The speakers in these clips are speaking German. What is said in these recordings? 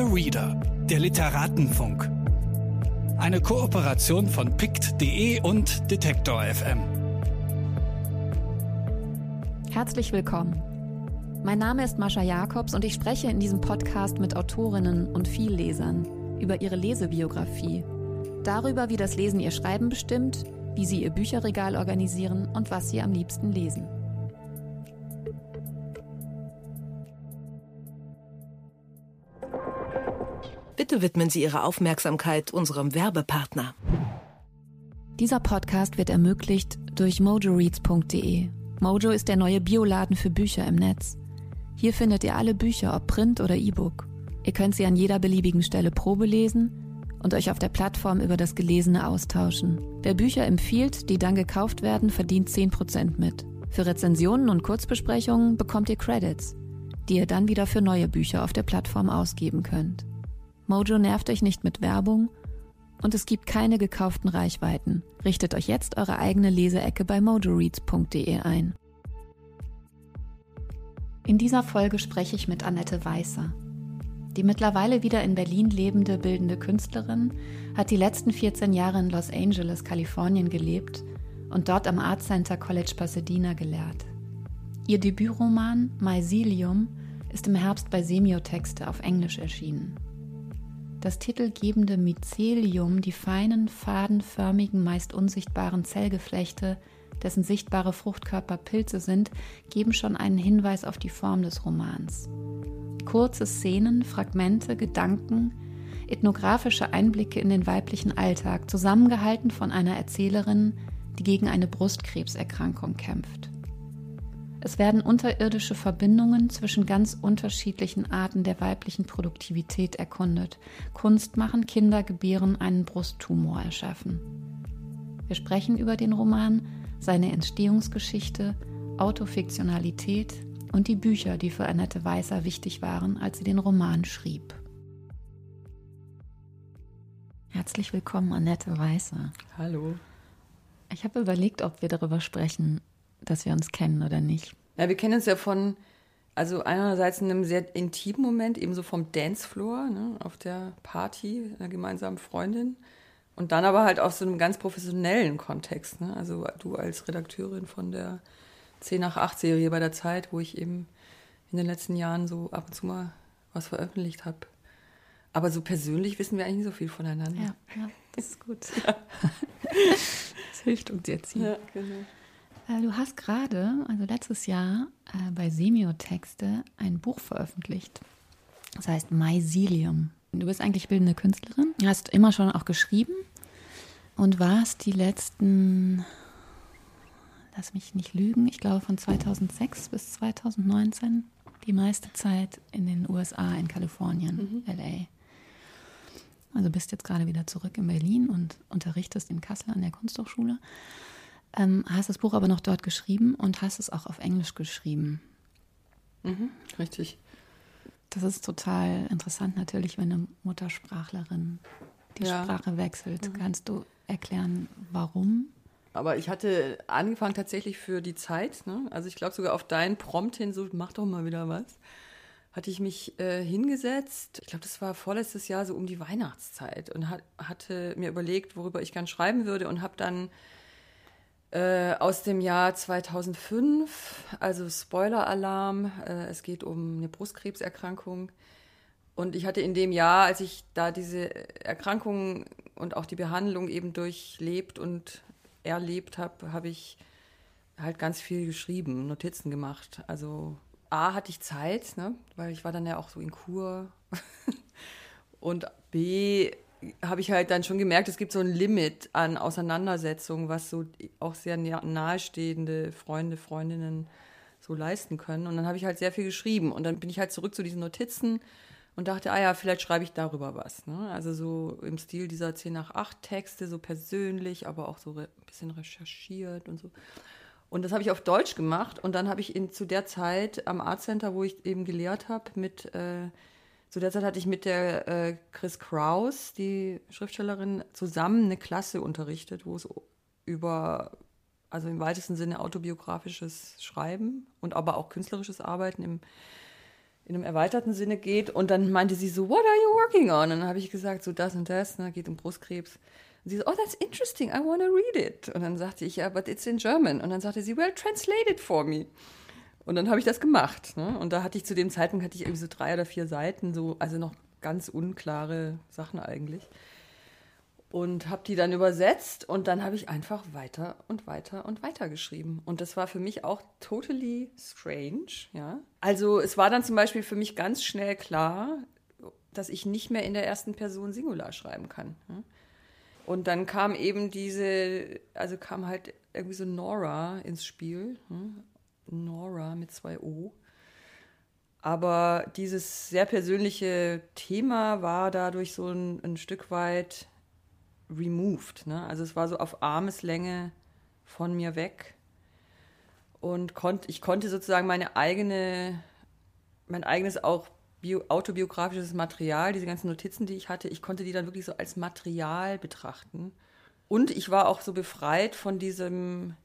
Dear Reader, der Literatenfunk. Eine Kooperation von pict.de und Detektor FM. Herzlich willkommen. Mein Name ist Mascha Jakobs und ich spreche in diesem Podcast mit Autorinnen und Viellesern über ihre Lesebiografie, darüber, wie das Lesen ihr Schreiben bestimmt, wie sie ihr Bücherregal organisieren und was sie am liebsten lesen. Bitte widmen Sie Ihre Aufmerksamkeit unserem Werbepartner. Dieser Podcast wird ermöglicht durch mojoreads.de. Mojo ist der neue Bioladen für Bücher im Netz. Hier findet ihr alle Bücher, ob Print oder E-Book. Ihr könnt sie an jeder beliebigen Stelle Probe lesen und euch auf der Plattform über das Gelesene austauschen. Wer Bücher empfiehlt, die dann gekauft werden, verdient 10% mit. Für Rezensionen und Kurzbesprechungen bekommt ihr Credits, die ihr dann wieder für neue Bücher auf der Plattform ausgeben könnt. Mojo nervt euch nicht mit Werbung und es gibt keine gekauften Reichweiten. Richtet euch jetzt eure eigene Leseecke bei mojoreads.de ein. In dieser Folge spreche ich mit Annette Weißer. Die mittlerweile wieder in Berlin lebende bildende Künstlerin hat die letzten 14 Jahre in Los Angeles, Kalifornien gelebt und dort am Art Center College Pasadena gelehrt. Ihr Debütroman Mycelium ist im Herbst bei Semiotexte auf Englisch erschienen. Das titelgebende Mycelium, die feinen, fadenförmigen, meist unsichtbaren Zellgeflechte, dessen sichtbare Fruchtkörper Pilze sind, geben schon einen Hinweis auf die Form des Romans. Kurze Szenen, Fragmente, Gedanken, ethnografische Einblicke in den weiblichen Alltag, zusammengehalten von einer Erzählerin, die gegen eine Brustkrebserkrankung kämpft. Es werden unterirdische Verbindungen zwischen ganz unterschiedlichen Arten der weiblichen Produktivität erkundet. Kunst machen, Kinder gebären, einen Brusttumor erschaffen. Wir sprechen über den Roman, seine Entstehungsgeschichte, Autofiktionalität und die Bücher, die für Annette Weißer wichtig waren, als sie den Roman schrieb. Herzlich willkommen, Annette Weißer. Hallo. Ich habe überlegt, ob wir darüber sprechen, dass wir uns kennen oder nicht. Ja, wir kennen uns ja von, also einerseits in einem sehr intimen Moment, eben so vom Dancefloor, ne, auf der Party einer gemeinsamen Freundin. Und dann aber halt auf so einem ganz professionellen Kontext. Ne? Also du als Redakteurin von der 10 nach 8 Serie bei der Zeit, wo ich eben in den letzten Jahren so ab und zu mal was veröffentlicht habe. Aber so persönlich wissen wir eigentlich nicht so viel voneinander. Ja, ja das ist gut. das hilft uns jetzt hier. Ja, genau. Äh, du hast gerade, also letztes Jahr, äh, bei Semiotexte ein Buch veröffentlicht. Das heißt Mycelium. Du bist eigentlich bildende Künstlerin, hast immer schon auch geschrieben und warst die letzten, lass mich nicht lügen, ich glaube von 2006 bis 2019 die meiste Zeit in den USA, in Kalifornien, mhm. LA. Also bist jetzt gerade wieder zurück in Berlin und unterrichtest in Kassel an der Kunsthochschule. Ähm, hast das Buch aber noch dort geschrieben und hast es auch auf Englisch geschrieben. Mhm, richtig. Das ist total interessant natürlich, wenn eine Muttersprachlerin die ja. Sprache wechselt. Mhm. Kannst du erklären, warum? Aber ich hatte angefangen tatsächlich für die Zeit, ne? also ich glaube sogar auf deinen Prompt hin, so mach doch mal wieder was, hatte ich mich äh, hingesetzt. Ich glaube, das war vorletztes Jahr so um die Weihnachtszeit und hat, hatte mir überlegt, worüber ich gern schreiben würde und habe dann äh, aus dem Jahr 2005, also Spoiler-Alarm. Äh, es geht um eine Brustkrebserkrankung. Und ich hatte in dem Jahr, als ich da diese Erkrankung und auch die Behandlung eben durchlebt und erlebt habe, habe ich halt ganz viel geschrieben, Notizen gemacht. Also A hatte ich Zeit, ne, weil ich war dann ja auch so in Kur. und B habe ich halt dann schon gemerkt, es gibt so ein Limit an Auseinandersetzungen, was so auch sehr nahestehende Freunde, Freundinnen so leisten können. Und dann habe ich halt sehr viel geschrieben. Und dann bin ich halt zurück zu diesen Notizen und dachte, ah ja, vielleicht schreibe ich darüber was. Ne? Also so im Stil dieser 10 nach 8 Texte, so persönlich, aber auch so ein bisschen recherchiert und so. Und das habe ich auf Deutsch gemacht. Und dann habe ich in, zu der Zeit am Art Center, wo ich eben gelehrt habe, mit äh, zu der Zeit hatte ich mit der äh, Chris Kraus, die Schriftstellerin, zusammen eine Klasse unterrichtet, wo es über, also im weitesten Sinne autobiografisches Schreiben und aber auch künstlerisches Arbeiten im, in einem erweiterten Sinne geht. Und dann meinte sie so, what are you working on? Und dann habe ich gesagt, so das und das, ne, geht um Brustkrebs. Und sie so, oh, that's interesting, I want to read it. Und dann sagte ich, ja, but it's in German. Und dann sagte sie, well, translate it for me. Und dann habe ich das gemacht. Ne? Und da hatte ich zu dem Zeitpunkt hatte ich irgendwie so drei oder vier Seiten, so, also noch ganz unklare Sachen eigentlich. Und habe die dann übersetzt und dann habe ich einfach weiter und weiter und weiter geschrieben. Und das war für mich auch totally strange, ja. Also es war dann zum Beispiel für mich ganz schnell klar, dass ich nicht mehr in der ersten Person Singular schreiben kann. Ja? Und dann kam eben diese, also kam halt irgendwie so Nora ins Spiel. Hm? Nora mit zwei O. Aber dieses sehr persönliche Thema war dadurch so ein, ein Stück weit removed. Ne? Also es war so auf Armeslänge von mir weg. Und konnt, ich konnte sozusagen meine eigene, mein eigenes auch bio, autobiografisches Material, diese ganzen Notizen, die ich hatte, ich konnte die dann wirklich so als Material betrachten. Und ich war auch so befreit von diesem,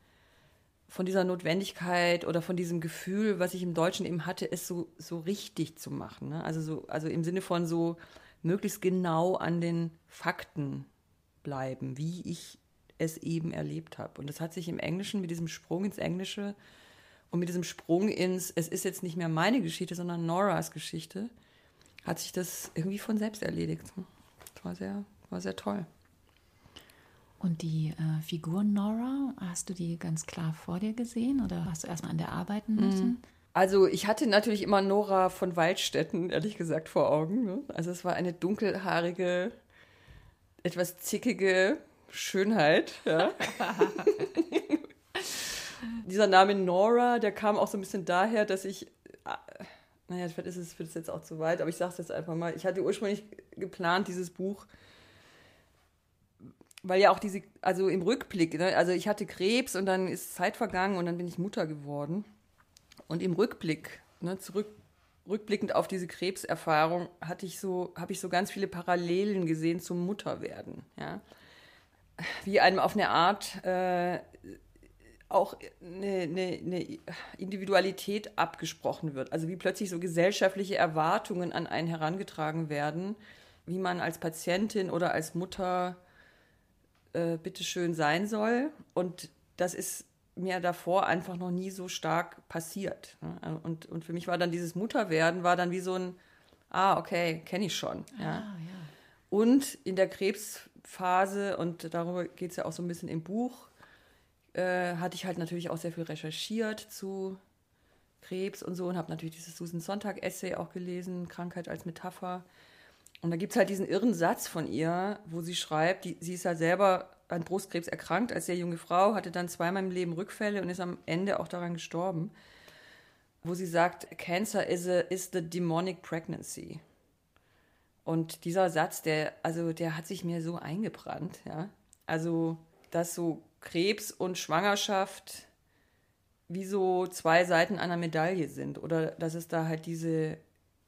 von dieser Notwendigkeit oder von diesem Gefühl, was ich im Deutschen eben hatte, es so, so richtig zu machen. Ne? Also, so, also im Sinne von so möglichst genau an den Fakten bleiben, wie ich es eben erlebt habe. Und das hat sich im Englischen mit diesem Sprung ins Englische und mit diesem Sprung ins, es ist jetzt nicht mehr meine Geschichte, sondern Noras Geschichte, hat sich das irgendwie von selbst erledigt. Das war sehr, war sehr toll. Und die äh, Figur Nora, hast du die ganz klar vor dir gesehen oder hast du erstmal an der arbeiten müssen? Mhm. Also ich hatte natürlich immer Nora von Waldstätten, ehrlich gesagt, vor Augen. Ne? Also es war eine dunkelhaarige, etwas zickige Schönheit. Ja. Dieser Name Nora, der kam auch so ein bisschen daher, dass ich, äh, naja, vielleicht ist es, wird es jetzt auch zu weit, aber ich sage es jetzt einfach mal. Ich hatte ursprünglich geplant, dieses Buch weil ja auch diese, also im Rückblick, ne, also ich hatte Krebs und dann ist Zeit vergangen und dann bin ich Mutter geworden. Und im Rückblick, ne, zurück, rückblickend auf diese Krebserfahrung, hatte ich so, habe ich so ganz viele Parallelen gesehen zum Mutterwerden, ja. Wie einem auf eine Art äh, auch eine, eine, eine, Individualität abgesprochen wird. Also wie plötzlich so gesellschaftliche Erwartungen an einen herangetragen werden, wie man als Patientin oder als Mutter äh, bitteschön sein soll. Und das ist mir davor einfach noch nie so stark passiert. Ne? Und, und für mich war dann dieses Mutterwerden, war dann wie so ein, ah, okay, kenne ich schon. Ja. Ah, ja. Und in der Krebsphase, und darüber geht es ja auch so ein bisschen im Buch, äh, hatte ich halt natürlich auch sehr viel recherchiert zu Krebs und so und habe natürlich dieses Susan Sonntag-Essay auch gelesen, Krankheit als Metapher. Und da gibt es halt diesen irren Satz von ihr, wo sie schreibt, die, sie ist ja selber an Brustkrebs erkrankt als sehr junge Frau, hatte dann zweimal im Leben Rückfälle und ist am Ende auch daran gestorben, wo sie sagt, Cancer is, a, is the demonic pregnancy. Und dieser Satz, der, also der hat sich mir so eingebrannt, ja. Also, dass so Krebs und Schwangerschaft wie so zwei Seiten einer Medaille sind oder dass es da halt diese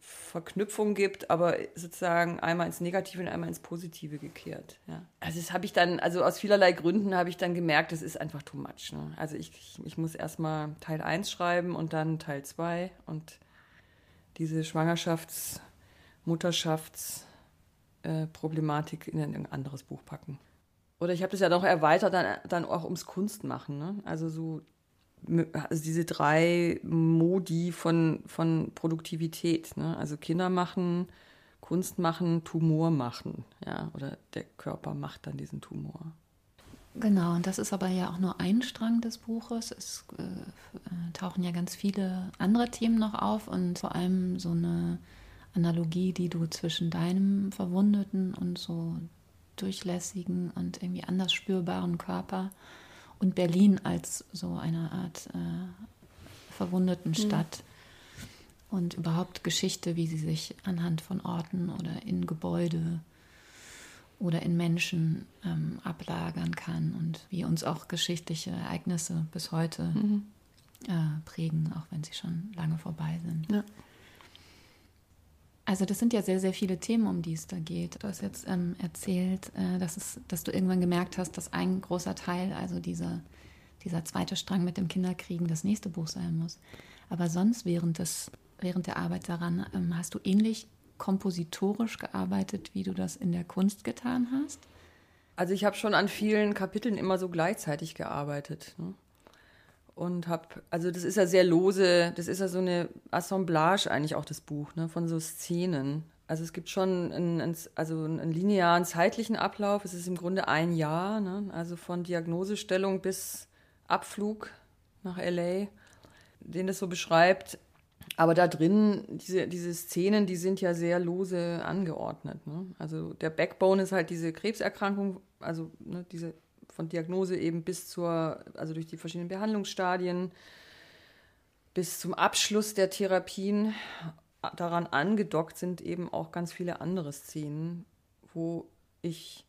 Verknüpfung gibt, aber sozusagen einmal ins Negative und einmal ins Positive gekehrt. Ja. Also das habe ich dann, also aus vielerlei Gründen habe ich dann gemerkt, das ist einfach too much. Ne? Also ich, ich, ich muss erstmal Teil 1 schreiben und dann Teil 2 und diese Schwangerschafts-, Mutterschaftsproblematik äh, in ein anderes Buch packen. Oder ich habe das ja noch erweitert, dann, dann auch ums Kunstmachen. Ne? Also so also diese drei Modi von, von Produktivität. Ne? Also Kinder machen, Kunst machen, Tumor machen. Ja? Oder der Körper macht dann diesen Tumor. Genau, und das ist aber ja auch nur ein Strang des Buches. Es äh, tauchen ja ganz viele andere Themen noch auf und vor allem so eine Analogie, die du zwischen deinem verwundeten und so durchlässigen und irgendwie anders spürbaren Körper und Berlin als so eine Art äh, verwundeten hm. Stadt mhm. und überhaupt Geschichte, wie sie sich anhand von Orten oder in Gebäude oder in Menschen ähm, ablagern kann und wie uns auch geschichtliche Ereignisse bis heute mhm. äh, prägen, auch wenn sie schon lange vorbei sind. Ja. Also das sind ja sehr, sehr viele Themen, um die es da geht. Du hast jetzt ähm, erzählt, äh, dass, es, dass du irgendwann gemerkt hast, dass ein großer Teil, also dieser, dieser zweite Strang mit dem Kinderkriegen, das nächste Buch sein muss. Aber sonst während des während der Arbeit daran, ähm, hast du ähnlich kompositorisch gearbeitet, wie du das in der Kunst getan hast? Also ich habe schon an vielen Kapiteln immer so gleichzeitig gearbeitet. Ne? Und habe, also das ist ja sehr lose, das ist ja so eine Assemblage eigentlich auch das Buch, ne, von so Szenen. Also es gibt schon einen, einen, also einen linearen zeitlichen Ablauf. Es ist im Grunde ein Jahr, ne? also von Diagnosestellung bis Abflug nach LA, den das so beschreibt. Aber da drin, diese, diese Szenen, die sind ja sehr lose angeordnet. Ne? Also der Backbone ist halt diese Krebserkrankung, also ne, diese von Diagnose eben bis zur, also durch die verschiedenen Behandlungsstadien bis zum Abschluss der Therapien. Daran angedockt sind eben auch ganz viele andere Szenen, wo ich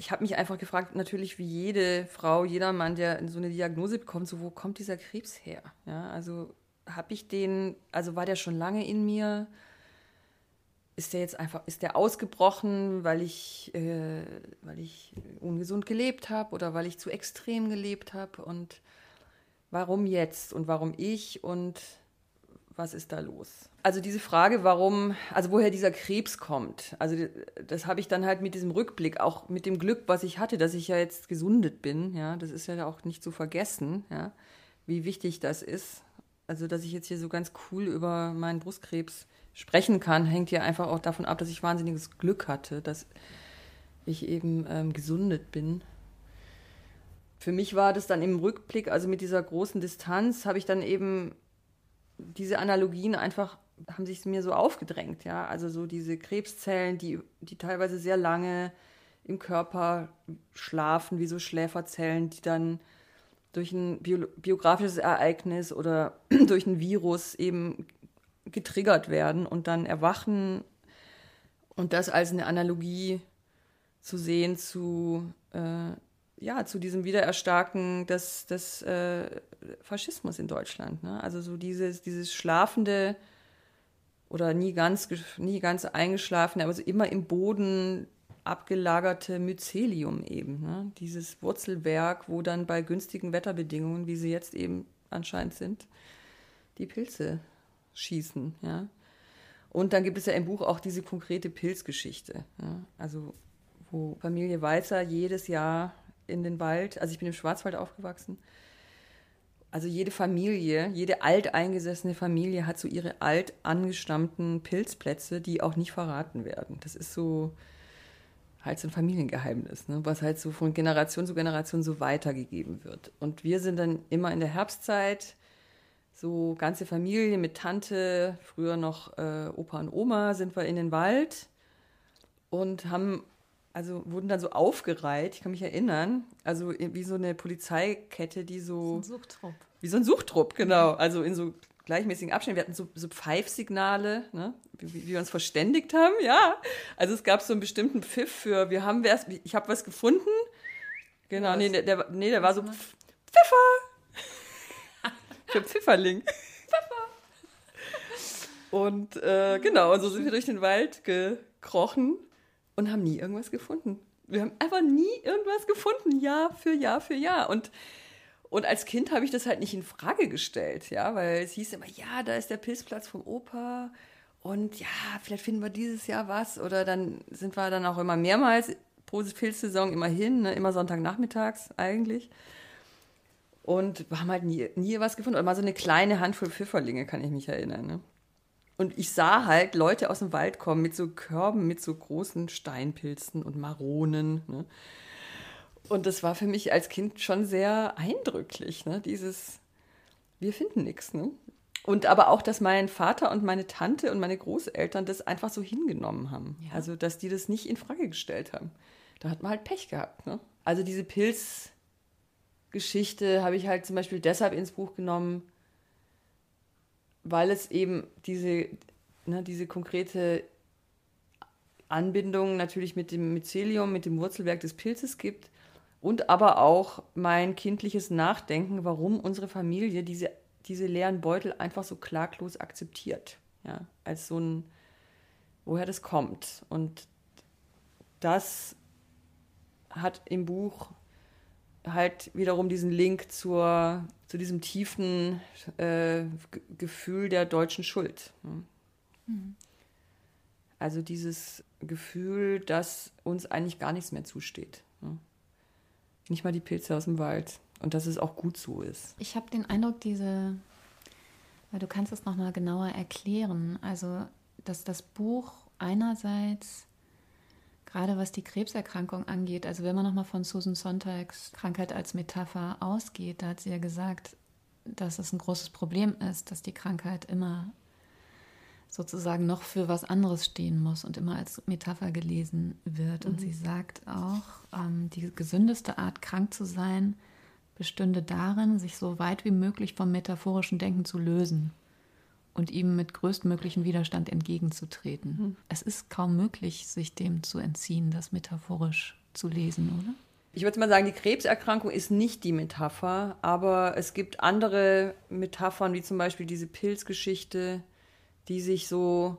ich habe mich einfach gefragt, natürlich wie jede Frau, jeder Mann, der so eine Diagnose bekommt, so wo kommt dieser Krebs her? Ja, also habe ich den, also war der schon lange in mir? Ist der jetzt einfach, ist der ausgebrochen, weil ich, äh, weil ich ungesund gelebt habe oder weil ich zu extrem gelebt habe? Und warum jetzt und warum ich und was ist da los? Also diese Frage, warum, also woher dieser Krebs kommt, also das habe ich dann halt mit diesem Rückblick, auch mit dem Glück, was ich hatte, dass ich ja jetzt gesundet bin, ja, das ist ja auch nicht zu vergessen, ja, wie wichtig das ist, also, dass ich jetzt hier so ganz cool über meinen Brustkrebs sprechen kann, hängt ja einfach auch davon ab, dass ich wahnsinniges Glück hatte, dass ich eben ähm, gesundet bin. Für mich war das dann im Rückblick, also mit dieser großen Distanz, habe ich dann eben diese Analogien einfach, haben sich mir so aufgedrängt, ja. Also so diese Krebszellen, die, die teilweise sehr lange im Körper schlafen, wie so Schläferzellen, die dann durch ein bio biografisches Ereignis oder durch ein Virus eben getriggert werden und dann erwachen und das als eine Analogie zu sehen zu, äh, ja, zu diesem Wiedererstarken des, des äh, Faschismus in Deutschland. Ne? Also so dieses, dieses schlafende oder nie ganz, nie ganz eingeschlafene, aber so immer im Boden abgelagerte Mycelium eben. Ne? Dieses Wurzelwerk, wo dann bei günstigen Wetterbedingungen, wie sie jetzt eben anscheinend sind, die Pilze schießen. Ja? Und dann gibt es ja im Buch auch diese konkrete Pilzgeschichte. Ja? Also wo Familie Weizer jedes Jahr in den Wald, also ich bin im Schwarzwald aufgewachsen, also jede Familie, jede alteingesessene Familie hat so ihre alt angestammten Pilzplätze, die auch nicht verraten werden. Das ist so, halt so ein Familiengeheimnis, ne? was halt so von Generation zu Generation so weitergegeben wird. Und wir sind dann immer in der Herbstzeit, so ganze Familie mit Tante, früher noch äh, Opa und Oma, sind wir in den Wald und haben, also wurden dann so aufgereiht, ich kann mich erinnern, also wie so eine Polizeikette, die so. So ein Suchtrupp. Wie so ein Suchtrupp, genau. Also in so gleichmäßigen Abständen. Wir hatten so, so Pfeifsignale, ne? wie, wie, wir uns verständigt haben, ja. Also es gab so einen bestimmten Pfiff für, wir haben was, ich habe was gefunden. Genau, nee, der, der, nee, der war so Pfiffer. Für Pfifferling. Pfiffer. Und äh, genau, und so sind wir durch den Wald gekrochen und haben nie irgendwas gefunden. Wir haben einfach nie irgendwas gefunden, Jahr für Jahr für Jahr. Und und als Kind habe ich das halt nicht in Frage gestellt, ja, weil es hieß immer, ja, da ist der Pilzplatz vom Opa und ja, vielleicht finden wir dieses Jahr was oder dann sind wir dann auch immer mehrmals pro Pilzsaison immerhin, ne, immer Sonntagnachmittags eigentlich. Und wir haben halt nie, nie was gefunden. Oder mal so eine kleine Handvoll Pfifferlinge, kann ich mich erinnern. Ne? Und ich sah halt Leute aus dem Wald kommen mit so Körben, mit so großen Steinpilzen und Maronen. Ne? Und das war für mich als Kind schon sehr eindrücklich, ne? dieses, wir finden nichts. Ne? Und aber auch, dass mein Vater und meine Tante und meine Großeltern das einfach so hingenommen haben. Ja. Also, dass die das nicht in Frage gestellt haben. Da hat man halt Pech gehabt. Ne? Also diese Pilzgeschichte habe ich halt zum Beispiel deshalb ins Buch genommen, weil es eben diese, ne, diese konkrete Anbindung natürlich mit dem Mycelium, mit dem Wurzelwerk des Pilzes gibt und aber auch mein kindliches Nachdenken, warum unsere Familie diese, diese leeren Beutel einfach so klaglos akzeptiert. Ja, als so ein, woher das kommt. Und das hat im Buch halt wiederum diesen Link zur, zu diesem tiefen äh, Gefühl der deutschen Schuld. Ne? Mhm. Also dieses Gefühl, dass uns eigentlich gar nichts mehr zusteht. Ne? Nicht mal die Pilze aus dem Wald. Und dass es auch gut so ist. Ich habe den Eindruck, diese, weil du kannst es nochmal genauer erklären, also dass das Buch einerseits gerade was die Krebserkrankung angeht, also wenn man nochmal von Susan Sonntags Krankheit als Metapher ausgeht, da hat sie ja gesagt, dass es ein großes Problem ist, dass die Krankheit immer sozusagen noch für was anderes stehen muss und immer als Metapher gelesen wird. Und mhm. sie sagt auch, ähm, die gesündeste Art, krank zu sein, bestünde darin, sich so weit wie möglich vom metaphorischen Denken zu lösen und ihm mit größtmöglichen Widerstand entgegenzutreten. Mhm. Es ist kaum möglich, sich dem zu entziehen, das metaphorisch zu lesen, oder? Ich würde mal sagen, die Krebserkrankung ist nicht die Metapher, aber es gibt andere Metaphern, wie zum Beispiel diese Pilzgeschichte, die sich so,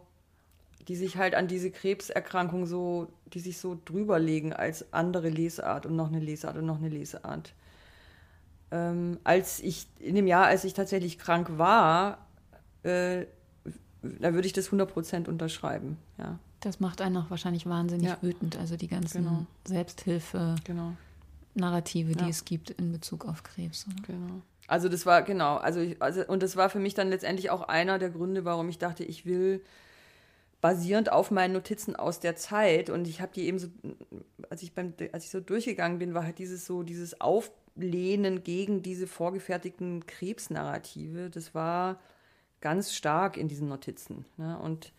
die sich halt an diese Krebserkrankung so, die sich so drüberlegen als andere Lesart und noch eine Lesart und noch eine Lesart. Ähm, als ich, in dem Jahr, als ich tatsächlich krank war, äh, da würde ich das 100% unterschreiben, ja. Das macht einen auch wahrscheinlich wahnsinnig ja. wütend, also die ganzen genau. Selbsthilfe. Genau. Narrative, die ja. es gibt in Bezug auf Krebs. Oder? Genau. Also das war genau, also, ich, also und das war für mich dann letztendlich auch einer der Gründe, warum ich dachte, ich will basierend auf meinen Notizen aus der Zeit und ich habe die eben so, als ich beim, als ich so durchgegangen bin, war halt dieses so dieses Auflehnen gegen diese vorgefertigten Krebsnarrative. Das war ganz stark in diesen Notizen. Ne? Und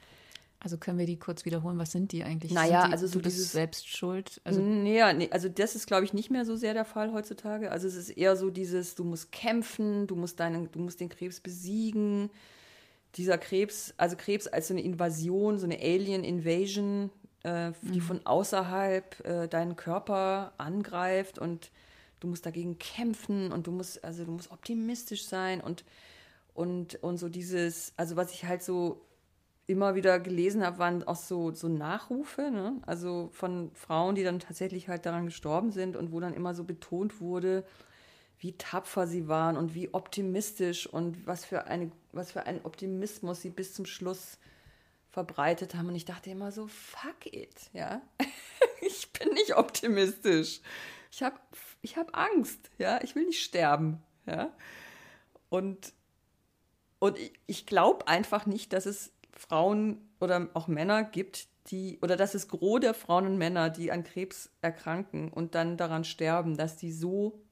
also können wir die kurz wiederholen? Was sind die eigentlich? Naja, die, also so dieses Selbstschuld. Also nee, nee, also das ist, glaube ich, nicht mehr so sehr der Fall heutzutage. Also es ist eher so dieses, du musst kämpfen, du musst deinen, du musst den Krebs besiegen. Dieser Krebs, also Krebs als so eine Invasion, so eine Alien Invasion, äh, die mhm. von außerhalb äh, deinen Körper angreift und du musst dagegen kämpfen und du musst, also du musst optimistisch sein und und, und so dieses, also was ich halt so immer wieder gelesen habe, waren auch so, so Nachrufe, ne? also von Frauen, die dann tatsächlich halt daran gestorben sind und wo dann immer so betont wurde, wie tapfer sie waren und wie optimistisch und was für, eine, was für einen Optimismus sie bis zum Schluss verbreitet haben. Und ich dachte immer so, fuck it, ja. ich bin nicht optimistisch. Ich habe ich hab Angst, ja. Ich will nicht sterben, ja. Und, und ich, ich glaube einfach nicht, dass es Frauen oder auch Männer gibt, die, oder dass es Gros der Frauen und Männer, die an Krebs erkranken und dann daran sterben, dass die so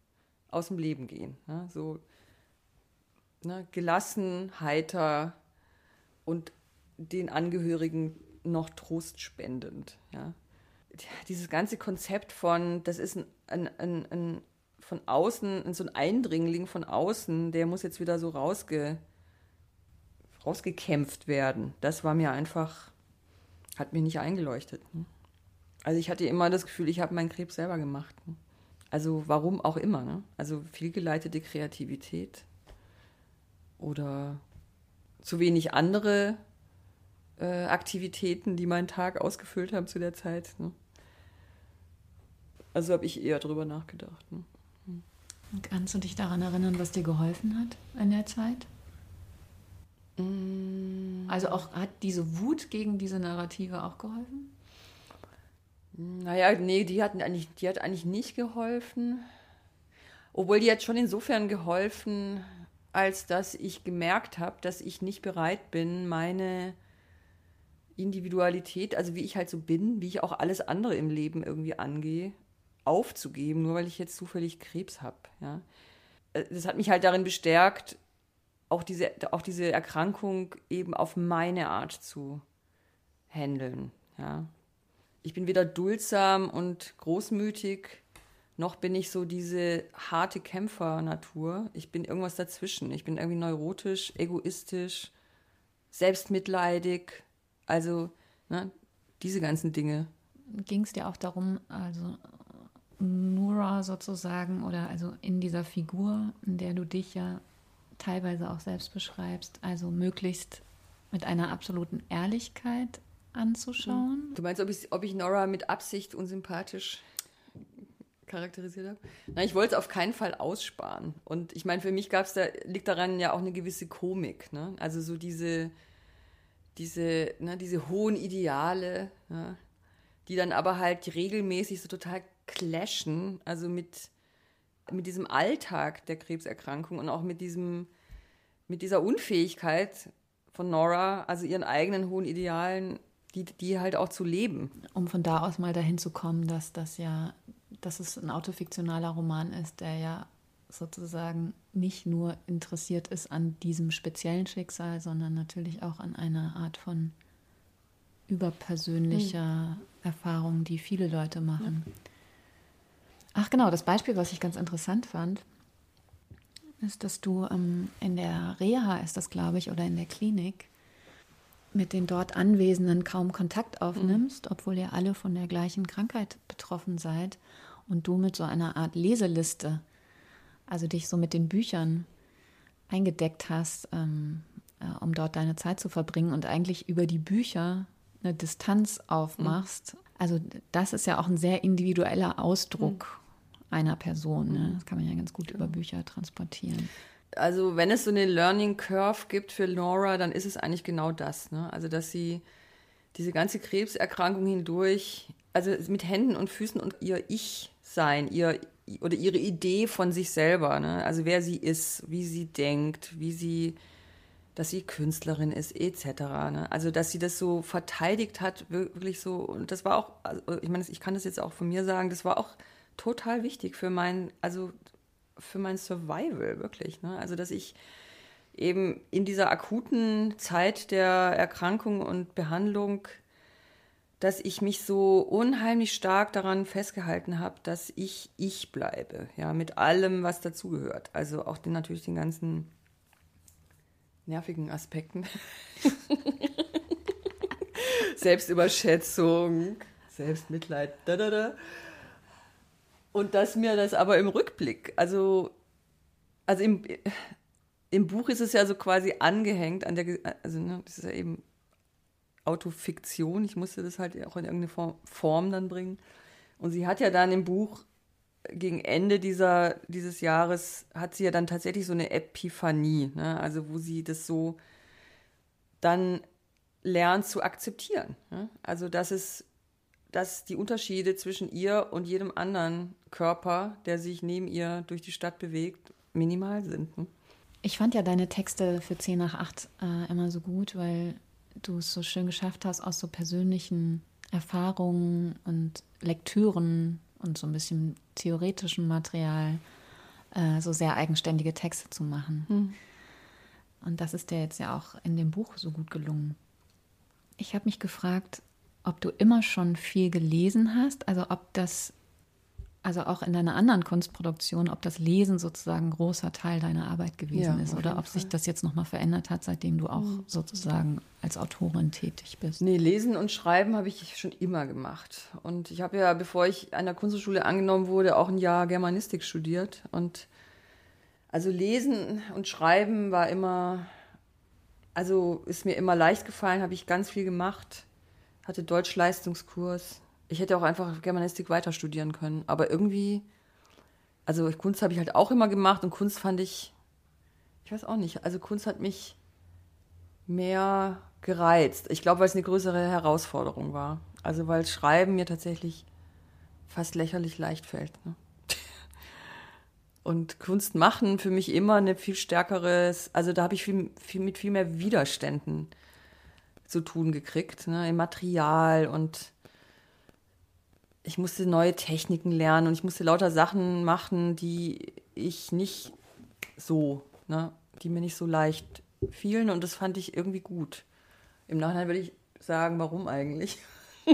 aus dem Leben gehen. Ne? So ne, gelassen, heiter und den Angehörigen noch Trost spendend. Ja? Dieses ganze Konzept von, das ist ein, ein, ein, ein von außen, so ein Eindringling von außen, der muss jetzt wieder so rausge, rausgekämpft werden. Das war mir einfach, hat mir nicht eingeleuchtet. Ne? Also ich hatte immer das Gefühl, ich habe meinen Krebs selber gemacht. Ne? Also warum auch immer. Ne? Also fehlgeleitete Kreativität oder zu wenig andere äh, Aktivitäten, die meinen Tag ausgefüllt haben zu der Zeit. Ne? Also habe ich eher drüber nachgedacht. Ne? Hm. Kannst du dich daran erinnern, was dir geholfen hat in der Zeit? Mm. Also auch hat diese Wut gegen diese Narrative auch geholfen? Naja, nee, die hat eigentlich, die hat eigentlich nicht geholfen. Obwohl die hat schon insofern geholfen, als dass ich gemerkt habe, dass ich nicht bereit bin, meine Individualität, also wie ich halt so bin, wie ich auch alles andere im Leben irgendwie angehe, aufzugeben, nur weil ich jetzt zufällig Krebs habe. Ja. Äh, das hat mich halt darin bestärkt, auch diese, auch diese Erkrankung eben auf meine Art zu handeln. Ja. Ich bin weder duldsam und großmütig, noch bin ich so diese harte Kämpfernatur. Ich bin irgendwas dazwischen. Ich bin irgendwie neurotisch, egoistisch, selbstmitleidig. Also ne, diese ganzen Dinge. Ging es dir auch darum, also Nura sozusagen oder also in dieser Figur, in der du dich ja teilweise auch selbst beschreibst, also möglichst mit einer absoluten Ehrlichkeit anzuschauen. Du meinst, ob ich, ob ich Nora mit Absicht unsympathisch charakterisiert habe. Nein, ich wollte es auf keinen Fall aussparen. Und ich meine, für mich gab's da, liegt daran ja auch eine gewisse Komik. Ne? Also so diese, diese, ne, diese hohen Ideale, ne? die dann aber halt regelmäßig so total clashen, also mit, mit diesem Alltag der Krebserkrankung und auch mit diesem, mit dieser Unfähigkeit von Nora, also ihren eigenen hohen Idealen, die, die halt auch zu leben. Um von da aus mal dahin zu kommen, dass das ja, dass es ein autofiktionaler Roman ist, der ja sozusagen nicht nur interessiert ist an diesem speziellen Schicksal, sondern natürlich auch an einer Art von überpersönlicher mhm. Erfahrung, die viele Leute machen. Ja. Ach genau, das Beispiel, was ich ganz interessant fand, ist, dass du ähm, in der Reha ist das, glaube ich, oder in der Klinik mit den dort Anwesenden kaum Kontakt aufnimmst, mhm. obwohl ihr alle von der gleichen Krankheit betroffen seid und du mit so einer Art Leseliste, also dich so mit den Büchern eingedeckt hast, ähm, äh, um dort deine Zeit zu verbringen und eigentlich über die Bücher eine Distanz aufmachst. Mhm. Also das ist ja auch ein sehr individueller Ausdruck mhm. Einer Person. Ne? Das kann man ja ganz gut über Bücher transportieren also wenn es so eine Learning Curve gibt für Laura, dann ist es eigentlich genau das. Ne? Also dass sie diese ganze Krebserkrankung hindurch, also mit Händen und Füßen und ihr Ich-Sein, ihr oder ihre Idee von sich selber, ne? also wer sie ist, wie sie denkt, wie sie, dass sie Künstlerin ist, etc. Ne? Also dass sie das so verteidigt hat, wirklich so, und das war auch, also ich meine, ich kann das jetzt auch von mir sagen, das war auch total wichtig für mein, also für mein Survival, wirklich. Ne? Also, dass ich eben in dieser akuten Zeit der Erkrankung und Behandlung, dass ich mich so unheimlich stark daran festgehalten habe, dass ich ich bleibe, ja, mit allem, was dazugehört. Also auch den, natürlich den ganzen nervigen Aspekten. Selbstüberschätzung, Selbstmitleid, da, da, da. Und dass mir das aber im Rückblick, also, also im, im Buch ist es ja so quasi angehängt an der, also ne, das ist ja eben Autofiktion. Ich musste das halt auch in irgendeine Form, Form dann bringen. Und sie hat ja dann im Buch gegen Ende dieser, dieses Jahres hat sie ja dann tatsächlich so eine Epiphanie, ne? also wo sie das so dann lernt zu akzeptieren. Ne? Also dass es dass die Unterschiede zwischen ihr und jedem anderen Körper, der sich neben ihr durch die Stadt bewegt, minimal sind. Hm? Ich fand ja deine Texte für 10 nach 8 äh, immer so gut, weil du es so schön geschafft hast, aus so persönlichen Erfahrungen und Lektüren und so ein bisschen theoretischem Material äh, so sehr eigenständige Texte zu machen. Hm. Und das ist dir jetzt ja auch in dem Buch so gut gelungen. Ich habe mich gefragt, ob du immer schon viel gelesen hast, also ob das, also auch in deiner anderen Kunstproduktion, ob das Lesen sozusagen ein großer Teil deiner Arbeit gewesen ja, ist oder ob Fall. sich das jetzt nochmal verändert hat, seitdem du auch mhm. sozusagen als Autorin tätig bist. Nee, Lesen und Schreiben habe ich schon immer gemacht. Und ich habe ja, bevor ich an der Kunsthochschule angenommen wurde, auch ein Jahr Germanistik studiert. Und also Lesen und Schreiben war immer, also ist mir immer leicht gefallen, habe ich ganz viel gemacht hatte Deutschleistungskurs. Ich hätte auch einfach Germanistik weiter studieren können. Aber irgendwie, also Kunst habe ich halt auch immer gemacht und Kunst fand ich, ich weiß auch nicht, also Kunst hat mich mehr gereizt. Ich glaube, weil es eine größere Herausforderung war. Also weil Schreiben mir tatsächlich fast lächerlich leicht fällt. Ne? Und Kunst machen für mich immer eine viel stärkeres, also da habe ich viel, viel, mit viel mehr Widerständen zu tun gekriegt, ne, im Material und ich musste neue Techniken lernen und ich musste lauter Sachen machen, die ich nicht so, ne, die mir nicht so leicht fielen und das fand ich irgendwie gut. Im Nachhinein würde ich sagen, warum eigentlich?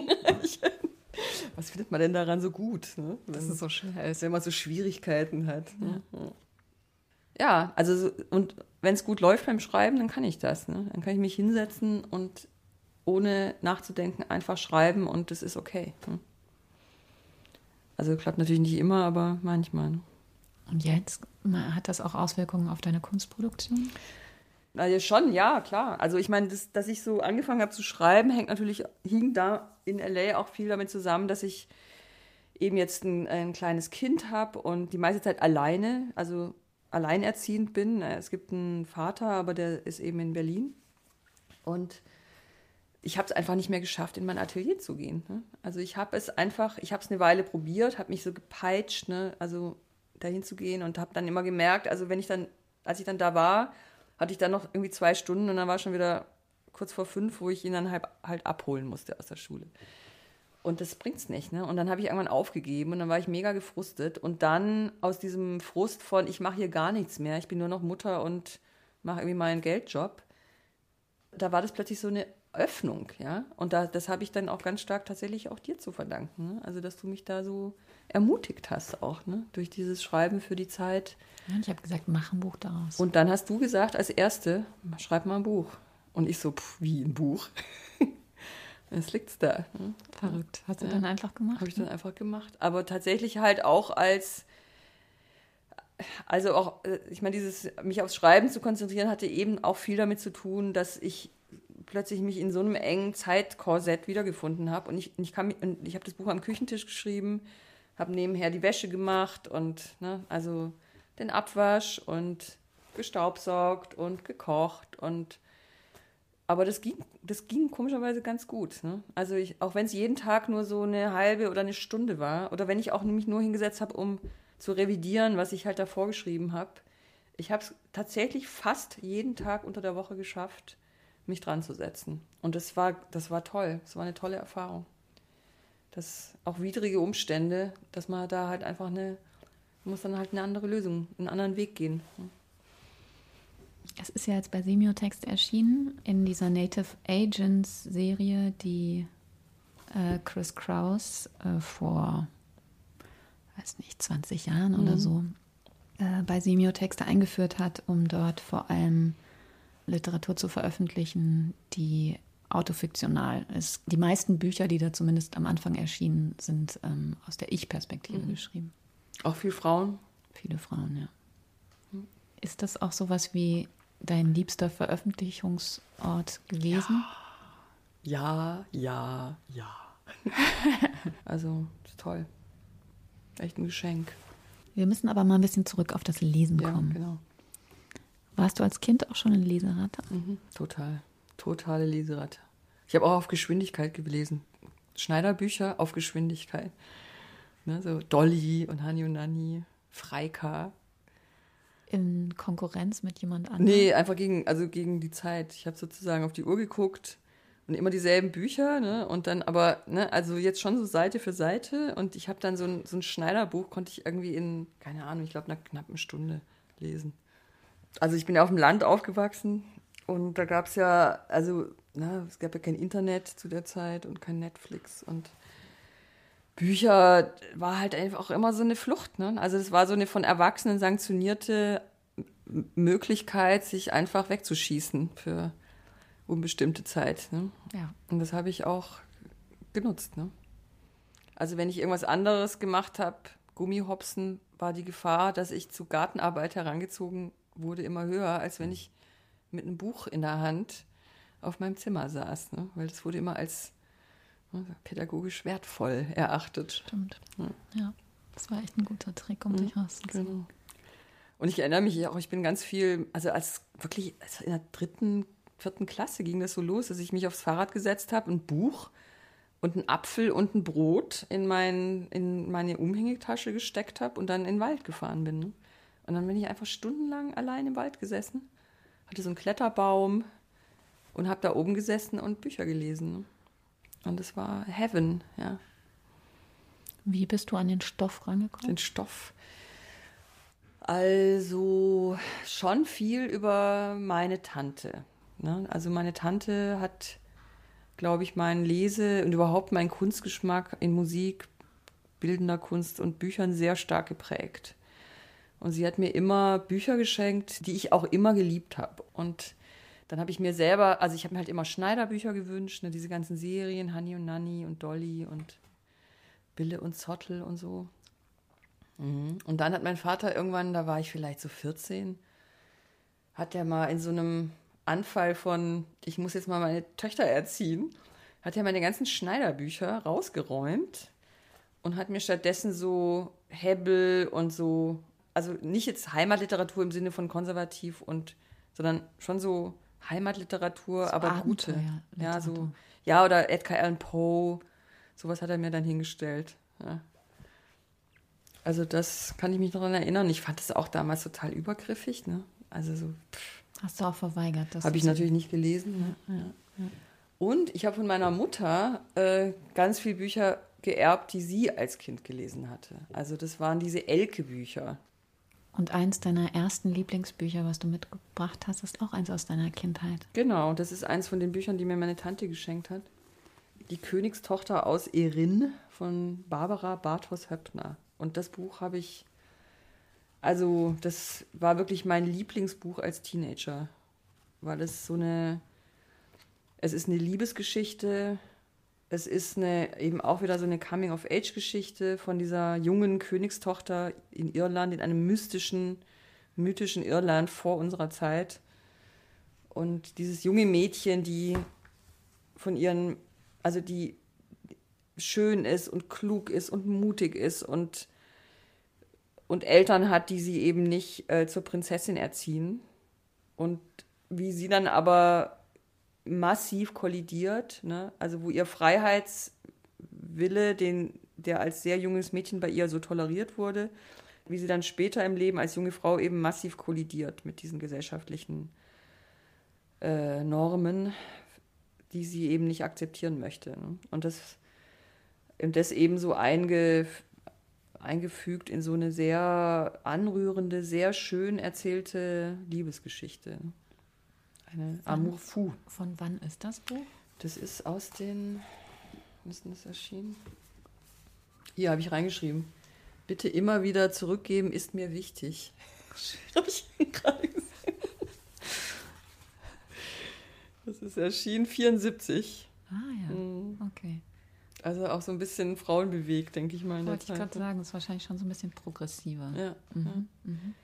Was findet man denn daran so gut? Ne? Wenn, das ist so ist. Wenn man so Schwierigkeiten hat. Ne? Ja. Ja, also und wenn es gut läuft beim Schreiben, dann kann ich das. Ne? Dann kann ich mich hinsetzen und ohne nachzudenken einfach schreiben und das ist okay. Ne? Also klappt natürlich nicht immer, aber manchmal. Ne? Und jetzt hat das auch Auswirkungen auf deine Kunstproduktion? Also schon, ja, klar. Also ich meine, das, dass ich so angefangen habe zu schreiben, hängt natürlich, hing da in LA auch viel damit zusammen, dass ich eben jetzt ein, ein kleines Kind habe und die meiste Zeit alleine, also alleinerziehend bin. Es gibt einen Vater, aber der ist eben in Berlin. Und ich habe es einfach nicht mehr geschafft, in mein Atelier zu gehen. Ne? Also ich habe es einfach, ich habe es eine Weile probiert, habe mich so gepeitscht, ne? also dahin zu gehen und habe dann immer gemerkt, also wenn ich dann, als ich dann da war, hatte ich dann noch irgendwie zwei Stunden und dann war schon wieder kurz vor fünf, wo ich ihn dann halt, halt abholen musste aus der Schule. Und das bringt's nicht, ne? Und dann habe ich irgendwann aufgegeben und dann war ich mega gefrustet. Und dann aus diesem Frust von, ich mache hier gar nichts mehr, ich bin nur noch Mutter und mache irgendwie meinen Geldjob, da war das plötzlich so eine Öffnung, ja. Und da, das habe ich dann auch ganz stark tatsächlich auch dir zu verdanken. Ne? Also, dass du mich da so ermutigt hast, auch, ne? Durch dieses Schreiben für die Zeit. Ja, ich habe gesagt, mach ein Buch daraus. Und dann hast du gesagt, als Erste, schreib mal ein Buch. Und ich so, pff, wie ein Buch? Es liegt da. Ne? Verrückt. Hast du ja. dann einfach gemacht? Habe ich dann einfach gemacht. Aber tatsächlich halt auch als, also auch, äh, ich meine, dieses, mich aufs Schreiben zu konzentrieren, hatte eben auch viel damit zu tun, dass ich plötzlich mich in so einem engen Zeitkorsett wiedergefunden habe. Und ich, ich, ich habe das Buch am Küchentisch geschrieben, habe nebenher die Wäsche gemacht und, ne, also den Abwasch und gestaubsaugt und gekocht und aber das ging, das ging komischerweise ganz gut. Ne? Also ich, auch wenn es jeden Tag nur so eine halbe oder eine Stunde war, oder wenn ich auch mich nur hingesetzt habe, um zu revidieren, was ich halt da vorgeschrieben habe, ich habe es tatsächlich fast jeden Tag unter der Woche geschafft, mich dran zu setzen. Und das war, das war toll. Das war eine tolle Erfahrung. Das auch widrige Umstände, dass man da halt einfach eine, muss dann halt eine andere Lösung, einen anderen Weg gehen. Ne? Es ist ja jetzt bei Semiotext erschienen in dieser Native Agents Serie, die äh, Chris Kraus äh, vor, weiß nicht, 20 Jahren mhm. oder so äh, bei Semiotexte eingeführt hat, um dort vor allem Literatur zu veröffentlichen, die autofiktional ist. Die meisten Bücher, die da zumindest am Anfang erschienen, sind ähm, aus der Ich-Perspektive mhm. geschrieben. Auch viele Frauen? Viele Frauen, ja. Mhm. Ist das auch sowas wie dein liebster Veröffentlichungsort gewesen? Ja, ja, ja. ja. also, ist toll. Echt ein Geschenk. Wir müssen aber mal ein bisschen zurück auf das Lesen kommen. Ja, genau. Warst du als Kind auch schon ein Leseratte? Mhm, total. Totale Leseratte. Ich habe auch auf Geschwindigkeit gelesen. Schneiderbücher auf Geschwindigkeit. Ne, so Dolly und Hani und Nanny, Freika in Konkurrenz mit jemand anderem? Nee, einfach gegen, also gegen die Zeit. Ich habe sozusagen auf die Uhr geguckt und immer dieselben Bücher, ne? Und dann aber, ne, also jetzt schon so Seite für Seite. Und ich habe dann so ein, so ein Schneiderbuch, konnte ich irgendwie in, keine Ahnung, ich glaube, einer knappen Stunde lesen. Also ich bin ja auf dem Land aufgewachsen und da gab es ja, also, na, es gab ja kein Internet zu der Zeit und kein Netflix und Bücher war halt einfach auch immer so eine Flucht. Ne? Also es war so eine von Erwachsenen sanktionierte Möglichkeit, sich einfach wegzuschießen für unbestimmte Zeit. Ne? Ja. Und das habe ich auch genutzt. Ne? Also wenn ich irgendwas anderes gemacht habe, Gummihopsen, war die Gefahr, dass ich zu Gartenarbeit herangezogen wurde, immer höher, als wenn ich mit einem Buch in der Hand auf meinem Zimmer saß. Ne? Weil das wurde immer als pädagogisch wertvoll erachtet. Stimmt. Ja. ja. das war echt ein guter Trick, um mhm, dich rauszuziehen. Genau. Und ich erinnere mich auch, ich bin ganz viel, also als wirklich also in der dritten, vierten Klasse ging das so los, dass ich mich aufs Fahrrad gesetzt habe, ein Buch und ein Apfel und ein Brot in, mein, in meine Umhängetasche gesteckt habe und dann in den Wald gefahren bin. Ne? Und dann bin ich einfach stundenlang allein im Wald gesessen, hatte so einen Kletterbaum und habe da oben gesessen und Bücher gelesen. Ne? Und es war Heaven, ja. Wie bist du an den Stoff rangekommen? Den Stoff. Also schon viel über meine Tante. Ne? Also meine Tante hat, glaube ich, meinen Lese- und überhaupt meinen Kunstgeschmack in Musik, bildender Kunst und Büchern sehr stark geprägt. Und sie hat mir immer Bücher geschenkt, die ich auch immer geliebt habe. Und dann habe ich mir selber, also ich habe mir halt immer Schneiderbücher gewünscht, ne, diese ganzen Serien, Honey und Nanny und Dolly und Bille und Zottel und so. Mhm. Und dann hat mein Vater irgendwann, da war ich vielleicht so 14, hat er mal in so einem Anfall von, ich muss jetzt mal meine Töchter erziehen, hat er meine ganzen Schneiderbücher rausgeräumt und hat mir stattdessen so Hebbel und so, also nicht jetzt Heimatliteratur im Sinne von konservativ und, sondern schon so Heimatliteratur, So aber gute. Ja, so, ja, oder Edgar Allan Poe, sowas hat er mir dann hingestellt. Ja. Also das kann ich mich noch daran erinnern. Ich fand das auch damals total übergriffig, ne? Also so, pff, Hast du auch verweigert? das habe ich natürlich nicht gelesen. Ne? Ja. Und ich habe von meiner Mutter äh, ganz viele Bücher geerbt, die sie als Kind gelesen hatte. Also das waren diese Elke-Bücher. Und eins deiner ersten Lieblingsbücher, was du mitgebracht hast, ist auch eins aus deiner Kindheit. Genau, das ist eins von den Büchern, die mir meine Tante geschenkt hat. Die Königstochter aus Erin von Barbara Bartos Höppner. Und das Buch habe ich, also das war wirklich mein Lieblingsbuch als Teenager, weil es so eine, es ist eine Liebesgeschichte, es ist eine, eben auch wieder so eine Coming-of-Age-Geschichte von dieser jungen Königstochter in Irland, in einem mystischen, mythischen Irland vor unserer Zeit. Und dieses junge Mädchen, die von ihren, also die schön ist und klug ist und mutig ist und, und Eltern hat, die sie eben nicht äh, zur Prinzessin erziehen. Und wie sie dann aber massiv kollidiert, ne? also wo ihr Freiheitswille, den, der als sehr junges Mädchen bei ihr so toleriert wurde, wie sie dann später im Leben als junge Frau eben massiv kollidiert mit diesen gesellschaftlichen äh, Normen, die sie eben nicht akzeptieren möchte. Ne? Und das, das eben so einge, eingefügt in so eine sehr anrührende, sehr schön erzählte Liebesgeschichte. Eine Amour fou. Von wann ist das Buch? Das ist aus den. Wann ist denn das erschienen? Hier habe ich reingeschrieben. Bitte immer wieder zurückgeben, ist mir wichtig. Habe ich gerade gesehen. Das ist erschienen 74. Ah ja, Mhm. okay. Also auch so ein bisschen frauenbewegt, denke ich mal. Wollte ich gerade ne? sagen, das ist wahrscheinlich schon so ein bisschen progressiver. Ja. Mhm. Mhm.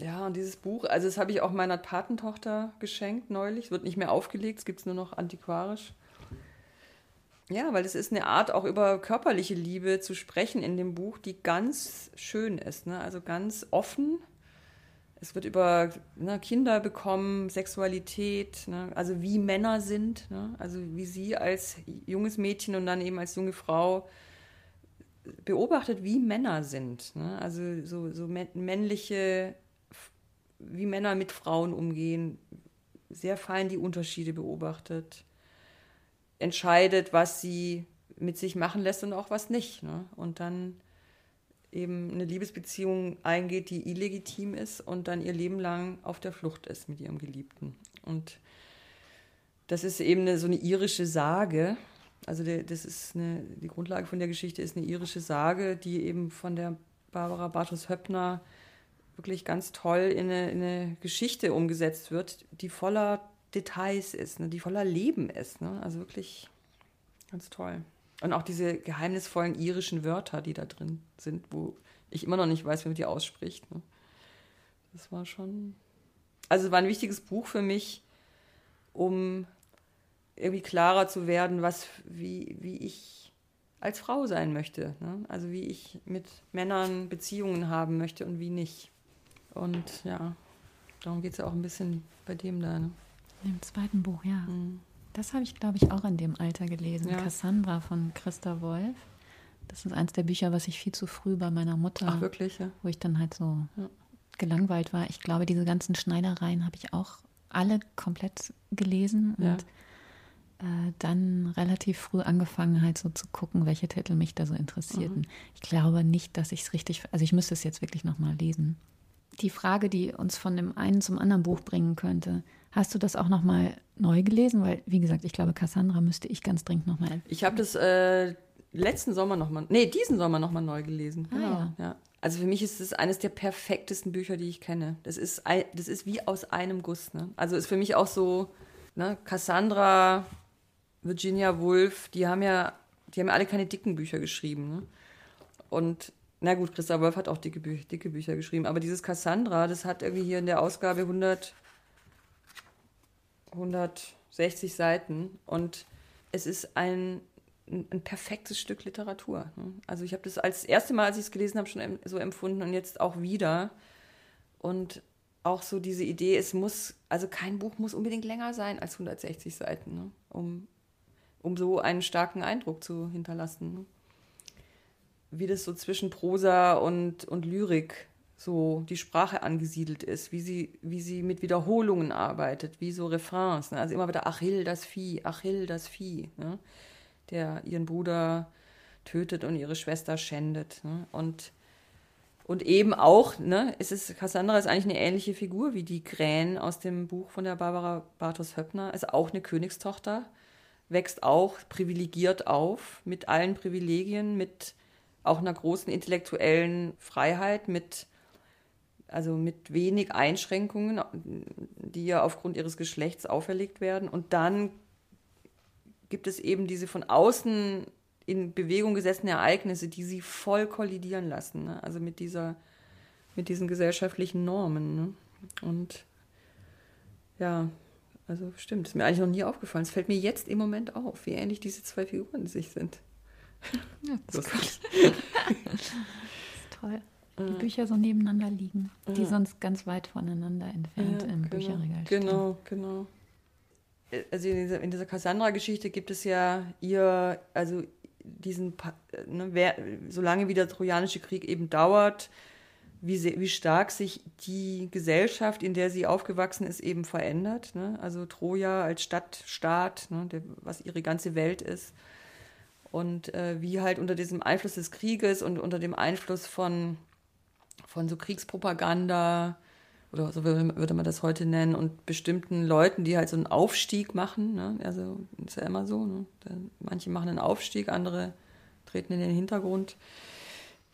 Ja, und dieses Buch, also das habe ich auch meiner Patentochter geschenkt neulich. Es wird nicht mehr aufgelegt, es gibt es nur noch antiquarisch. Ja, weil es ist eine Art, auch über körperliche Liebe zu sprechen in dem Buch, die ganz schön ist. Ne? Also ganz offen. Es wird über ne, Kinder bekommen, Sexualität, ne? also wie Männer sind. Ne? Also wie sie als junges Mädchen und dann eben als junge Frau beobachtet, wie Männer sind. Ne? Also so, so mä- männliche, wie Männer mit Frauen umgehen, sehr fein die Unterschiede beobachtet, entscheidet, was sie mit sich machen lässt und auch was nicht. Ne? Und dann eben eine Liebesbeziehung eingeht, die illegitim ist und dann ihr Leben lang auf der Flucht ist mit ihrem Geliebten. Und das ist eben eine, so eine irische Sage. Also der, das ist eine, die Grundlage von der Geschichte ist eine irische Sage, die eben von der Barbara Bartos Höppner wirklich ganz toll in eine, in eine Geschichte umgesetzt wird, die voller Details ist, ne, die voller Leben ist. Ne? Also wirklich ganz toll. Und auch diese geheimnisvollen irischen Wörter, die da drin sind, wo ich immer noch nicht weiß, wie man die ausspricht. Ne? Das war schon. Also es war ein wichtiges Buch für mich, um irgendwie klarer zu werden, was, wie, wie ich als Frau sein möchte. Ne? Also wie ich mit Männern Beziehungen haben möchte und wie nicht. Und ja, darum geht es ja auch ein bisschen bei dem da. Ne? Im zweiten Buch, ja. Mhm. Das habe ich, glaube ich, auch in dem Alter gelesen. Ja. Cassandra von Christa Wolf. Das ist eins der Bücher, was ich viel zu früh bei meiner Mutter, Ach, wirklich, ja. wo ich dann halt so Ja. gelangweilt war. Ich glaube, diese ganzen Schneidereien habe ich auch alle komplett gelesen Ja. und äh, dann relativ früh angefangen, halt so zu gucken, welche Titel mich da so interessierten. Ich glaube nicht, dass ich es richtig, also ich müsste es jetzt wirklich nochmal lesen. Die Frage, die uns von dem einen zum anderen Buch bringen könnte, hast du das auch nochmal neu gelesen? Weil, wie gesagt, ich glaube, Cassandra müsste ich ganz dringend nochmal. Ich habe das äh, letzten Sommer nochmal, nee, diesen Sommer nochmal neu gelesen. Ah, Genau, ja. Also für mich ist es eines der perfektesten Bücher, die ich kenne. Das ist, das ist wie aus einem Guss. Ne? Also ist für mich auch so, ne, Cassandra, Virginia Woolf, die haben ja, die haben ja alle keine dicken Bücher geschrieben. Ne? Und na gut, Christa Wolf hat auch dicke, Bü dicke Bücher geschrieben, aber dieses Cassandra, das hat irgendwie hier in der Ausgabe 100, 160 Seiten und es ist ein ein, perfektes Stück Literatur. Ne? Also ich habe das als erste Mal, als ich es gelesen habe, schon so empfunden und jetzt auch wieder. Und auch so diese Idee, es muss, also kein Buch muss unbedingt länger sein als 160 Seiten, ne? um, um so einen starken Eindruck zu hinterlassen. Ne? Wie das so zwischen Prosa und, und Lyrik so die Sprache angesiedelt ist, wie sie, wie sie mit Wiederholungen arbeitet, wie so Refrains. Ne? Also immer wieder Achill das Vieh, Achill das Vieh, ne? der ihren Bruder tötet und ihre Schwester schändet. Ne? Und, und eben auch, ne, es Cassandra ist eigentlich eine ähnliche Figur wie die Krähen aus dem Buch von der Barbara Bartos Höppner, ist auch eine Königstochter, wächst auch privilegiert auf, mit allen Privilegien, mit auch einer großen intellektuellen Freiheit, mit also mit wenig Einschränkungen, die ja aufgrund ihres Geschlechts auferlegt werden. Und dann gibt es eben diese von außen in Bewegung gesessenen Ereignisse, die sie voll kollidieren lassen. Ne? Also mit dieser, mit diesen gesellschaftlichen Normen. Ne? Und ja, also stimmt, ist mir eigentlich noch nie aufgefallen. Es fällt mir jetzt im Moment auf, wie ähnlich diese zwei Figuren sich sind. Ja, das, ist, das ist toll die Bücher so nebeneinander liegen, die sonst ganz weit voneinander entfernt ja, im genau, Bücherregal stehen. Genau, genau. Also in dieser, in dieser Cassandra-Geschichte gibt es ja ihr, also diesen, ne, wer, solange wie der Trojanische Krieg eben dauert, wie, wie stark sich die Gesellschaft, in der sie aufgewachsen ist, eben verändert. Ne? Also Troja als Stadt, Staat, ne, der, was ihre ganze Welt ist. Und äh, wie halt unter diesem Einfluss des Krieges und unter dem Einfluss von von so Kriegspropaganda oder so würde man das heute nennen und bestimmten Leuten, die halt so einen Aufstieg machen. Ne? Also ist ja immer so. Ne? Manche machen einen Aufstieg, andere treten in den Hintergrund.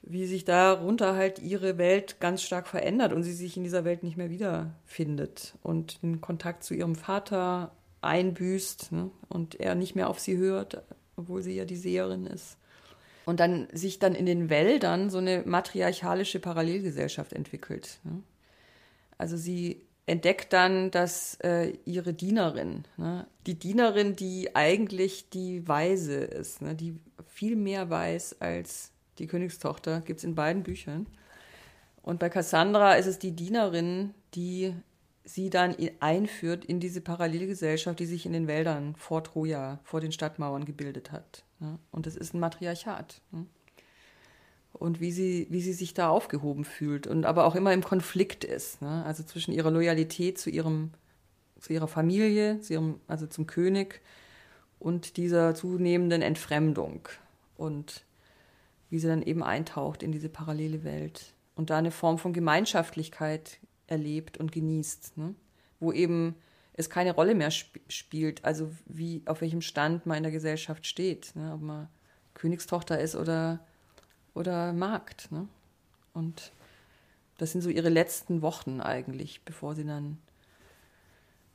Wie sich darunter halt ihre Welt ganz stark verändert und sie sich in dieser Welt nicht mehr wiederfindet und den Kontakt zu ihrem Vater einbüßt ne? und er nicht mehr auf sie hört, obwohl sie ja die Seherin ist. Und dann sich dann in den Wäldern so eine matriarchalische Parallelgesellschaft entwickelt. Ne? Also sie entdeckt dann, dass äh, ihre Dienerin, ne, die Dienerin, die eigentlich die Weise ist, ne, die viel mehr weiß als die Königstochter, gibt es in beiden Büchern. Und bei Cassandra ist es die Dienerin, die sie dann einführt in diese Parallelgesellschaft, die sich in den Wäldern vor Troja, vor den Stadtmauern gebildet hat. Ne? Und es ist ein Matriarchat. Ne? Und wie sie, wie sie sich da aufgehoben fühlt und aber auch immer im Konflikt ist. Ne? Also zwischen ihrer Loyalität zu ihrem, zu ihrer Familie, zu ihrem, also zum König und dieser zunehmenden Entfremdung. Und wie sie dann eben eintaucht in diese parallele Welt und da eine Form von Gemeinschaftlichkeit erlebt und genießt, ne? wo eben es keine Rolle mehr sp spielt, also wie auf welchem Stand man in der Gesellschaft steht, ne? ob man Königstochter ist oder, oder Magd. Ne? Und das sind so ihre letzten Wochen eigentlich, bevor sie dann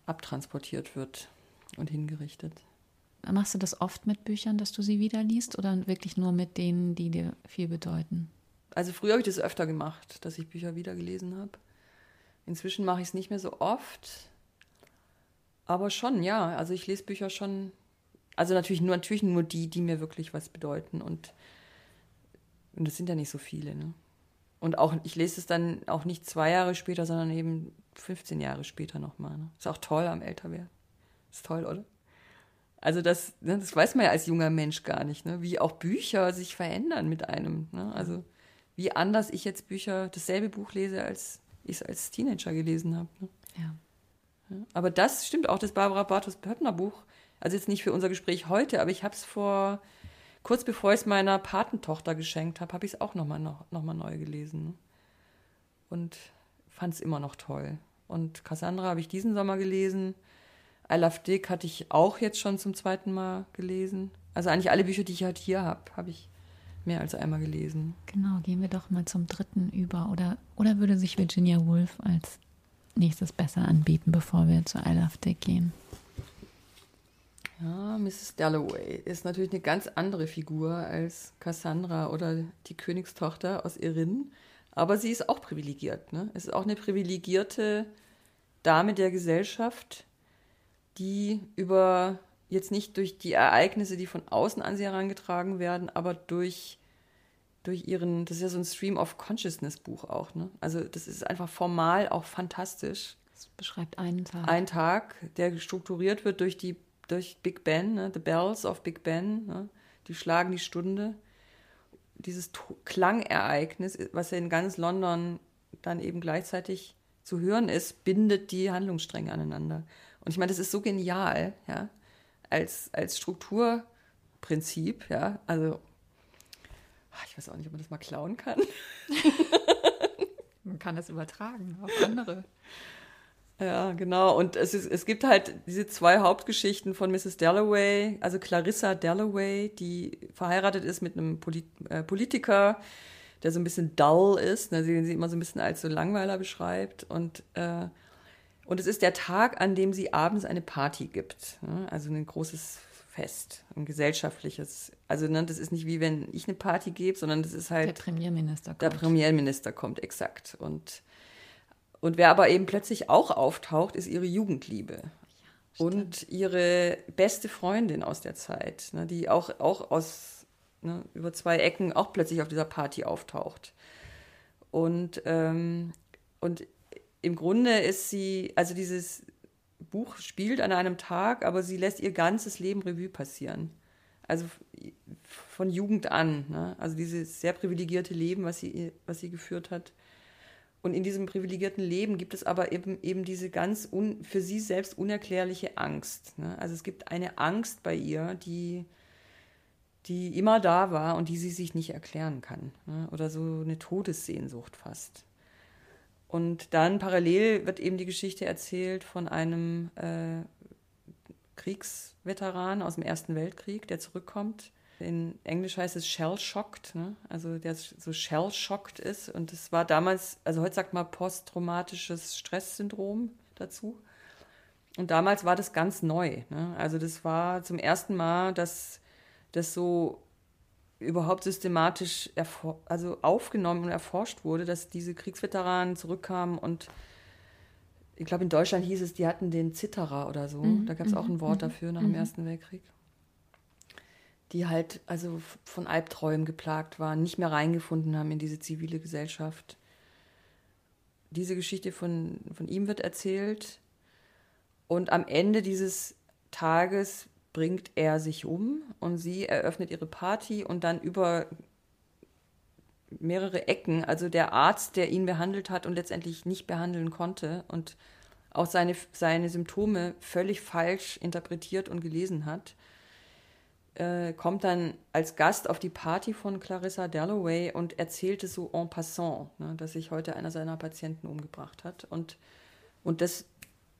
abtransportiert wird und hingerichtet. Machst du das oft mit Büchern, dass du sie wieder liest oder wirklich nur mit denen, die dir viel bedeuten? Also früher habe ich das öfter gemacht, dass ich Bücher wieder gelesen habe. Inzwischen mache ich es nicht mehr so oft. Aber schon, ja. Also ich lese Bücher schon. Also natürlich nur, natürlich nur die, die mir wirklich was bedeuten. Und, und das sind ja nicht so viele. Ne? Und auch, ich lese es dann auch nicht zwei Jahre später, sondern eben 15 Jahre später nochmal. Ne? Ist auch toll am Älterwerden. Ist toll, oder? Also das, ne, das weiß man ja als junger Mensch gar nicht, ne? wie auch Bücher sich verändern mit einem. Ne? Also wie anders ich jetzt Bücher, dasselbe Buch lese, als ich es als Teenager gelesen habe. Ne? Ja. Aber das stimmt auch, das Barbara Bartos Pöppner Buch. Also jetzt nicht für unser Gespräch heute, aber ich habe es vor, kurz bevor ich es meiner Patentochter geschenkt habe, habe ich es auch nochmal noch, noch mal neu gelesen. Und fand es immer noch toll. Und Cassandra habe ich diesen Sommer gelesen. I Love Dick hatte ich auch jetzt schon zum zweiten Mal gelesen. Also eigentlich alle Bücher, die ich halt hier habe, habe ich mehr als einmal gelesen. Genau, gehen wir doch mal zum dritten über. Oder, oder würde sich Virginia Woolf als nächstes besser anbieten, bevor wir zu I Love Dick gehen? Ja, Mrs. Dalloway ist natürlich eine ganz andere Figur als Cassandra oder die Königstochter aus Erin. Aber sie ist auch privilegiert. Ne? Es ist auch eine privilegierte Dame der Gesellschaft, die über jetzt nicht durch die Ereignisse, die von außen an sie herangetragen werden, aber durch, durch ihren, das ist ja so ein Stream of Consciousness Buch auch, ne? Also das ist einfach formal auch fantastisch. Das beschreibt einen Tag. Ein Tag, der strukturiert wird durch die, durch Big Ben, ne? The Bells of Big Ben, ne? Die schlagen die Stunde. Dieses to Klangereignis, was ja in ganz London dann eben gleichzeitig zu hören ist, bindet die Handlungsstränge aneinander. Und ich meine, das ist so genial, ja, als, als Strukturprinzip, ja, also ah, ich weiß auch nicht, ob man das mal klauen kann. man kann das übertragen auf andere. Ja, genau. Und es, ist, es gibt halt diese zwei Hauptgeschichten von Mrs. Dalloway, also Clarissa Dalloway, die verheiratet ist mit einem Polit äh, Politiker, der so ein bisschen dull ist, ne, den sie immer so ein bisschen als so Langweiler beschreibt. Und, äh, und es ist der Tag, an dem sie abends eine Party gibt. Ne? Also ein großes Fest, ein gesellschaftliches. Also ne, das ist nicht wie wenn ich eine Party gebe, sondern das ist halt. Der Premierminister kommt. Der Premierminister kommt, exakt. Und, und wer aber eben plötzlich auch auftaucht, ist ihre Jugendliebe. Ja, und ihre beste Freundin aus der Zeit, ne, die auch, auch aus ne, über zwei Ecken auch plötzlich auf dieser Party auftaucht. Und, ähm, und im Grunde ist sie, also dieses Buch spielt an einem Tag, aber sie lässt ihr ganzes Leben Revue passieren. Also von Jugend an. Ne? Also dieses sehr privilegierte Leben, was sie, was sie geführt hat. Und in diesem privilegierten Leben gibt es aber eben, eben diese ganz un, für sie selbst unerklärliche Angst. Ne? Also es gibt eine Angst bei ihr, die, die immer da war und die sie sich nicht erklären kann. Ne? Oder so eine Todessehnsucht fast. Und dann parallel wird eben die Geschichte erzählt von einem äh, Kriegsveteran aus dem Ersten Weltkrieg, der zurückkommt. In Englisch heißt es shell-shocked, ne? also der so shell-shocked ist. Und das war damals, also heute sagt man posttraumatisches Stresssyndrom dazu. Und damals war das ganz neu. Ne? Also das war zum ersten Mal, dass das so überhaupt systematisch also aufgenommen und erforscht wurde, dass diese Kriegsveteranen zurückkamen und ich glaube, in Deutschland hieß es, die hatten den Zitterer oder so. Mhm. Da gab es auch ein Wort mhm. dafür nach dem mhm. Ersten Weltkrieg. Die halt also von Albträumen geplagt waren, nicht mehr reingefunden haben in diese zivile Gesellschaft. Diese Geschichte von, von ihm wird erzählt. Und am Ende dieses Tages bringt er sich um und sie eröffnet ihre Party und dann über mehrere Ecken, also der Arzt, der ihn behandelt hat und letztendlich nicht behandeln konnte und auch seine, seine Symptome völlig falsch interpretiert und gelesen hat, äh, kommt dann als Gast auf die Party von Clarissa Dalloway und erzählte so en passant, ne, dass sich heute einer seiner Patienten umgebracht hat. Und, und das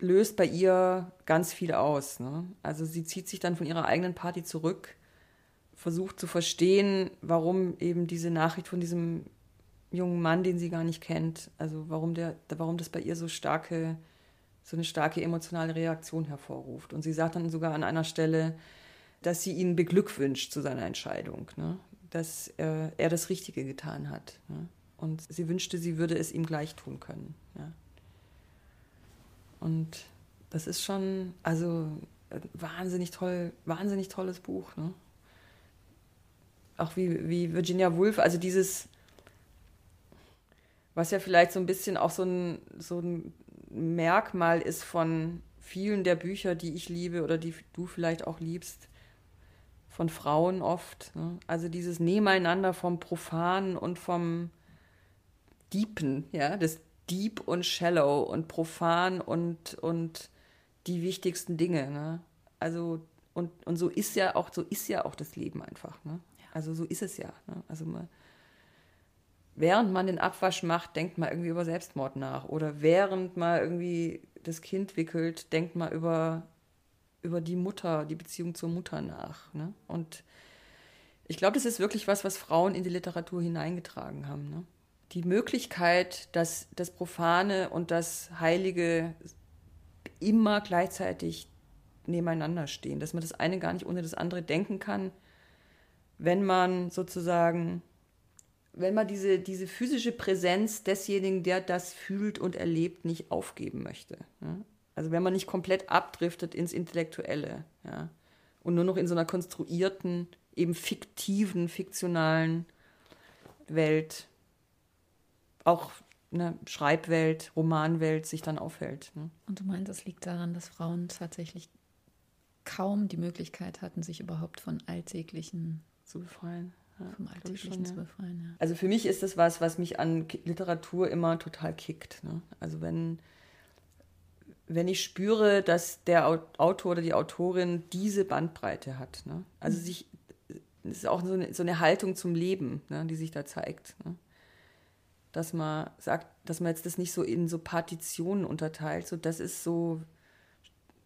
löst bei ihr ganz viel aus. Ne? Also sie zieht sich dann von ihrer eigenen Party zurück, versucht zu verstehen, warum eben diese Nachricht von diesem jungen Mann, den sie gar nicht kennt, also warum der, warum das bei ihr so starke, so eine starke emotionale Reaktion hervorruft. Und sie sagt dann sogar an einer Stelle, dass sie ihn beglückwünscht zu seiner Entscheidung, ne? dass äh, er das Richtige getan hat. Ne? Und sie wünschte, sie würde es ihm gleich tun können. Ja? Und das ist schon, also wahnsinnig toll, wahnsinnig tolles Buch. Ne? Auch wie, wie Virginia Woolf, also dieses, was ja vielleicht so ein bisschen auch so ein, so ein Merkmal ist von vielen der Bücher, die ich liebe oder die du vielleicht auch liebst, von Frauen oft. Ne? Also dieses Nebeneinander vom Profanen und vom Diepen, ja, des deep und shallow und profan und, und die wichtigsten Dinge. Ne? Also, und, und so ist ja auch, so ist ja auch das Leben einfach. Ne? Ja. Also so ist es ja. Ne? Also man, während man den Abwasch macht, denkt man irgendwie über Selbstmord nach. Oder während man irgendwie das Kind wickelt, denkt man über, über die Mutter, die Beziehung zur Mutter nach. Ne? Und ich glaube, das ist wirklich was, was Frauen in die Literatur hineingetragen haben. Ne? Die Möglichkeit, dass das Profane und das Heilige immer gleichzeitig nebeneinander stehen, dass man das eine gar nicht ohne das andere denken kann, wenn man sozusagen, wenn man diese, diese physische Präsenz desjenigen, der das fühlt und erlebt, nicht aufgeben möchte. Also wenn man nicht komplett abdriftet ins Intellektuelle. Ja? und nur noch in so einer konstruierten, eben fiktiven, fiktionalen Welt, auch eine Schreibwelt, Romanwelt sich dann aufhält. Ne? Und du meinst, es liegt daran, dass Frauen tatsächlich kaum die Möglichkeit hatten, sich überhaupt von alltäglichen zu befreien. Ja, vom Alltäglichen schon, zu befreien. Ja. Also für mich ist das was, was mich an Literatur immer total kickt. Ne? Also wenn, wenn ich spüre, dass der Autor oder die Autorin diese Bandbreite hat. Ne? Also mhm. sich, es ist auch so eine, so eine Haltung zum Leben, ne, die sich da zeigt. Ne? Dass man sagt, dass man jetzt das nicht so in so Partitionen unterteilt, so das ist so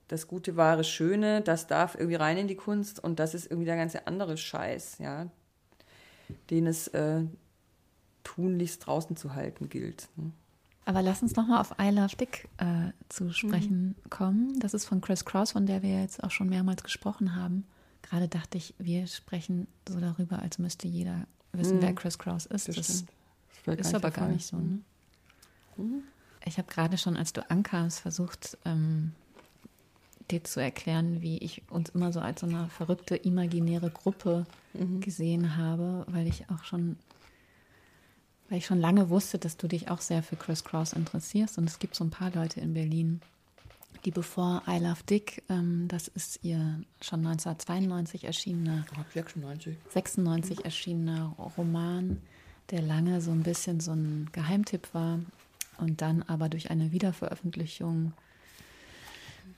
das Gute, Wahre, Schöne, das darf irgendwie rein in die Kunst und das ist irgendwie der ganze andere Scheiß, ja, den es äh, tunlichst draußen zu halten gilt. Ne? Aber lass uns nochmal auf I Love Dick äh, zu sprechen mhm. kommen. Das ist von Chris Cross, von der wir jetzt auch schon mehrmals gesprochen haben. Gerade dachte ich, wir sprechen so darüber, als müsste jeder wissen, mhm. wer Chris Cross ist. Das, das, das ist aber gar nicht so. Ne? Mhm. Ich habe gerade schon, als du ankamst, versucht, ähm, dir zu erklären, wie ich uns immer so als so eine verrückte imaginäre Gruppe mhm. gesehen habe, weil ich auch schon, weil ich schon lange wusste, dass du dich auch sehr für Chris Cross interessierst. Und es gibt so ein paar Leute in Berlin, die bevor I Love Dick, ähm, das ist ihr schon 1992 erschienener, 96, 96 mhm. erschienener Roman, der lange so ein bisschen so ein Geheimtipp war und dann aber durch eine Wiederveröffentlichung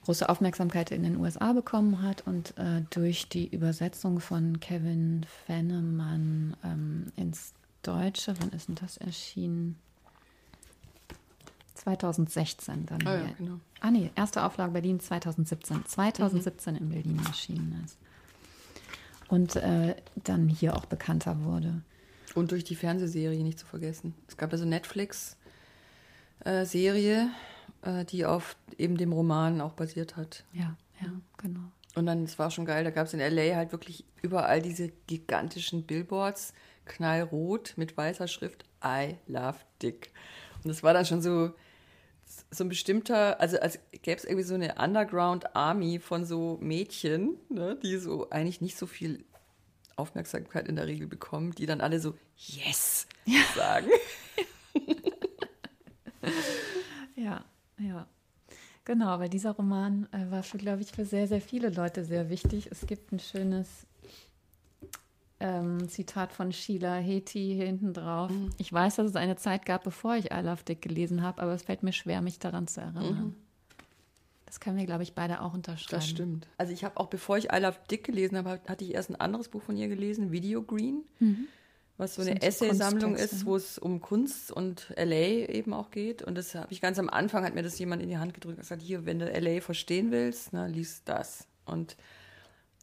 große Aufmerksamkeit in den USA bekommen hat und äh, durch die Übersetzung von Kevin Fennemann ähm, ins Deutsche, wann ist denn das erschienen? 2016 dann. Ah, ja, genau. ah nee, erste Auflage Berlin 2017. 2017 mhm. in Berlin erschienen ist. Und äh, dann hier auch bekannter wurde. Und durch die Fernsehserie nicht zu vergessen. Es gab also Netflix-Serie, äh, äh, die auf eben dem Roman auch basiert hat. Ja, ja, genau. Und dann, es war schon geil, da gab es in LA halt wirklich überall diese gigantischen Billboards, knallrot mit weißer Schrift, I love Dick. Und das war dann schon so, so ein bestimmter, also als gäbe es irgendwie so eine Underground Army von so Mädchen, ne, die so eigentlich nicht so viel Aufmerksamkeit in der Regel bekommen, die dann alle so Yes ja. sagen. ja. Ja, genau, weil dieser Roman äh, war für, glaube ich, für sehr, sehr viele Leute sehr wichtig. Es gibt ein schönes ähm, Zitat von Sheila Heti hier hinten drauf. Mhm. Ich weiß, dass es eine Zeit gab, bevor ich I Love Dick gelesen habe, aber es fällt mir schwer, mich daran zu erinnern. Mhm. Das können wir, glaube ich, beide auch unterschreiben. Das stimmt. Also ich habe auch, bevor ich I Love Dick gelesen habe, hatte ich erst ein anderes Buch von ihr gelesen, Video Green. Mhm was so eine Essaysammlung ist, wo es um Kunst und LA eben auch geht. Und das habe ich ganz am Anfang, hat mir das jemand in die Hand gedrückt und gesagt, hier, wenn du LA verstehen willst, na, lies das. Und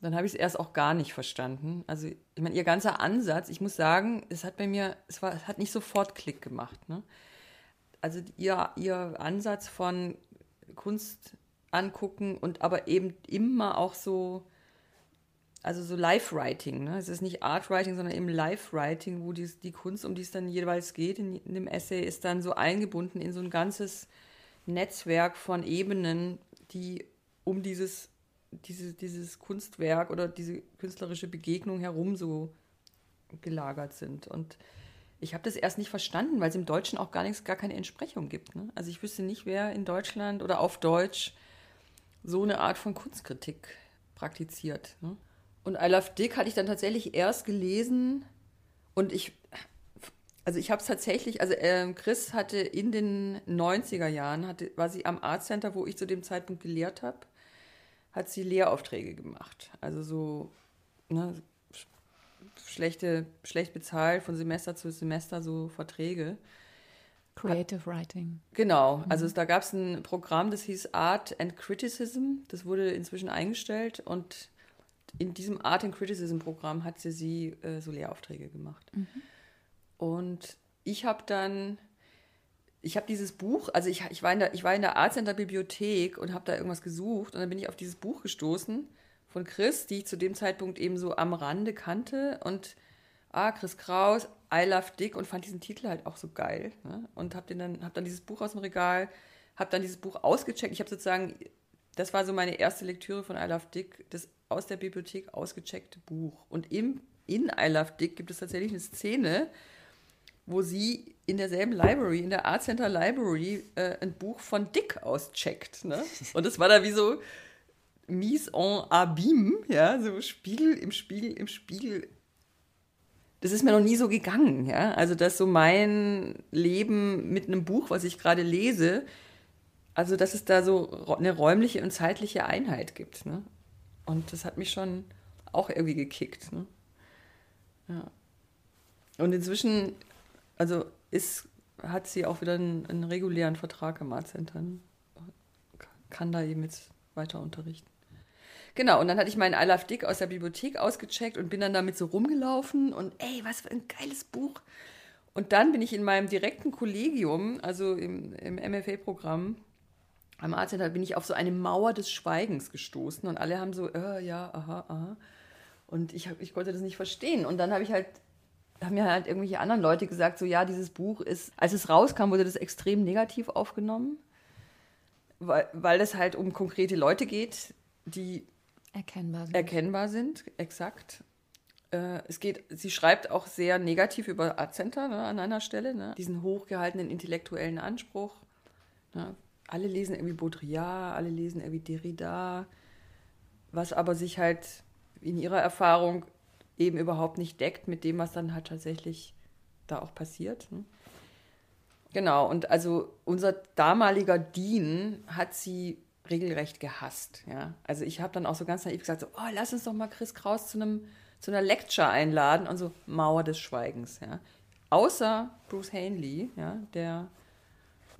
dann habe ich es erst auch gar nicht verstanden. Also, ich meine, ihr ganzer Ansatz, ich muss sagen, es hat bei mir, es, war, es hat nicht sofort Klick gemacht. Ne? Also ihr, ihr Ansatz von Kunst angucken und aber eben immer auch so also so Live-Writing. Ne? Es ist nicht Art-Writing, sondern eben Live-Writing, wo die, die Kunst, um die es dann jeweils geht in, in, dem Essay, ist dann so eingebunden in so ein ganzes Netzwerk von Ebenen, die um dieses, diese, dieses Kunstwerk oder diese künstlerische Begegnung herum so gelagert sind. Und ich habe das erst nicht verstanden, weil es im Deutschen auch gar nichts, gar keine Entsprechung gibt. Ne? Also ich wüsste nicht, wer in Deutschland oder auf Deutsch so eine Art von Kunstkritik praktiziert. Ne? Und I Love Dick hatte ich dann tatsächlich erst gelesen und ich, also ich habe es tatsächlich, also äh, Chris hatte in den 90er Jahren, hatte, war sie am Art Center, wo ich zu dem Zeitpunkt gelehrt habe, hat sie Lehraufträge gemacht. Also so, ne, schlechte, schlecht bezahlt von Semester zu Semester so Verträge. Creative Writing. Genau, mhm. also da gab es ein Programm, das hieß Art and Criticism. Das wurde inzwischen eingestellt und in diesem Art and Criticism Programm hat sie, sie äh, so Lehraufträge gemacht. Mhm. Und ich habe dann, ich habe dieses Buch, also ich, ich, war in der, ich war in der Art Center Bibliothek und habe da irgendwas gesucht und dann bin ich auf dieses Buch gestoßen von Chris, die ich zu dem Zeitpunkt eben so am Rande kannte und ah, Chris Kraus, I Love Dick und fand diesen Titel halt auch so geil ne? und habe dann, hab dann dieses Buch aus dem Regal, habe dann dieses Buch ausgecheckt. Ich habe sozusagen das war so meine erste Lektüre von I Love Dick, das aus der Bibliothek ausgecheckte Buch. Und im, in I Love Dick gibt es tatsächlich eine Szene, wo sie in derselben Library, in der Art Center Library, äh, ein Buch von Dick auscheckt. Ne? Und das war da wie so mise en abîme, ja, so Spiegel im Spiegel im Spiegel. Das ist mir noch nie so gegangen, ja. Also, dass so mein Leben mit einem Buch, was ich gerade lese, also, dass es da so eine räumliche und zeitliche Einheit gibt, ne? Und das hat mich schon auch irgendwie gekickt, ne? Ja. Und inzwischen also ist, hat sie auch wieder einen, einen regulären Vertrag im Art Center. Kann da eben jetzt weiter unterrichten. Genau, und dann hatte ich meinen I Love Dick aus der Bibliothek ausgecheckt und bin dann damit so rumgelaufen und ey, was für ein geiles Buch. Und dann bin ich in meinem direkten Kollegium, also im, im MFA-Programm am Art Center, bin ich auf so eine Mauer des Schweigens gestoßen und alle haben so, äh, ja, aha, aha. Und ich, ich konnte das nicht verstehen. Und dann habe ich halt haben mir halt irgendwelche anderen Leute gesagt, so ja, dieses Buch ist, als es rauskam, wurde das extrem negativ aufgenommen, weil, weil es halt um konkrete Leute geht, die erkennbar sind. Erkennbar sind, exakt. Äh, es geht, sie schreibt auch sehr negativ über Center ne, an einer Stelle, ne, diesen hochgehaltenen intellektuellen Anspruch. Ne. Alle lesen irgendwie Baudrillard, alle lesen irgendwie Derrida, was aber sich halt in ihrer Erfahrung eben überhaupt nicht deckt mit dem, was dann halt tatsächlich da auch passiert. Ne? Genau, und also unser damaliger Dean hat sie regelrecht gehasst. Ja? Also ich habe dann auch so ganz naiv gesagt, so, oh, lass uns doch mal Chris Kraus zu, einem, zu einer Lecture einladen und so Mauer des Schweigens. Ja? Außer Bruce Hanley, ja, der,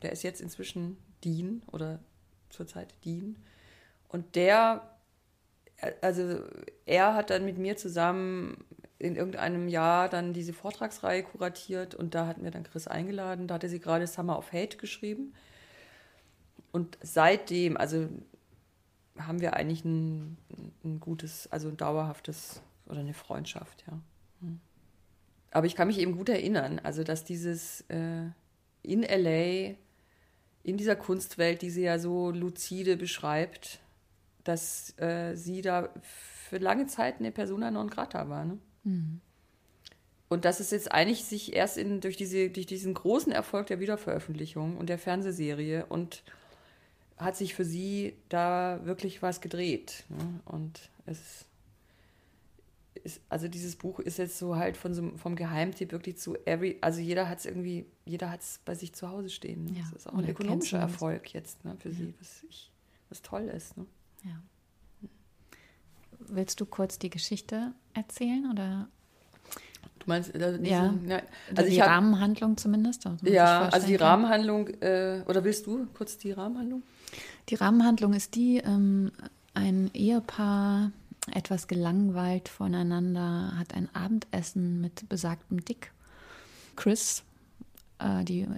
der ist jetzt inzwischen Dean oder zurzeit Dean. Und der also er hat dann mit mir zusammen in irgendeinem Jahr dann diese Vortragsreihe kuratiert und da hatten wir dann Chris eingeladen. Da hatte sie gerade Summer of Hate geschrieben. Und seitdem, also haben wir eigentlich ein, ein gutes, also ein dauerhaftes oder eine Freundschaft, ja. Hm. Aber ich kann mich eben gut erinnern, also dass dieses äh, in LA, in dieser Kunstwelt, die sie ja so lucide beschreibt, dass äh, sie da für lange Zeit eine Persona non grata war. Ne? Mhm. Und dass es jetzt eigentlich sich erst in, durch, diese, durch diesen großen Erfolg der Wiederveröffentlichung und der Fernsehserie und hat sich für sie da wirklich was gedreht. Ne? Und es ist, also dieses Buch ist jetzt so halt von so, vom Geheimtipp wirklich zu every, also jeder hat es irgendwie, jeder hat es bei sich zu Hause stehen. Ne? Ja, das ist auch ein ökonomischer Erfolg jetzt ne, für ja. sie, was, ich, was toll ist. Ne? Ja. Willst du kurz die Geschichte erzählen oder? Du meinst, diesen, ja, ja, also die hab, Rahmenhandlung zumindest. Ja, also die Rahmenhandlung, äh, oder willst du kurz die Rahmenhandlung? Die Rahmenhandlung ist die, ähm, ein Ehepaar, etwas gelangweilt voneinander, hat ein Abendessen mit besagtem Dick. Chris, äh, die äh,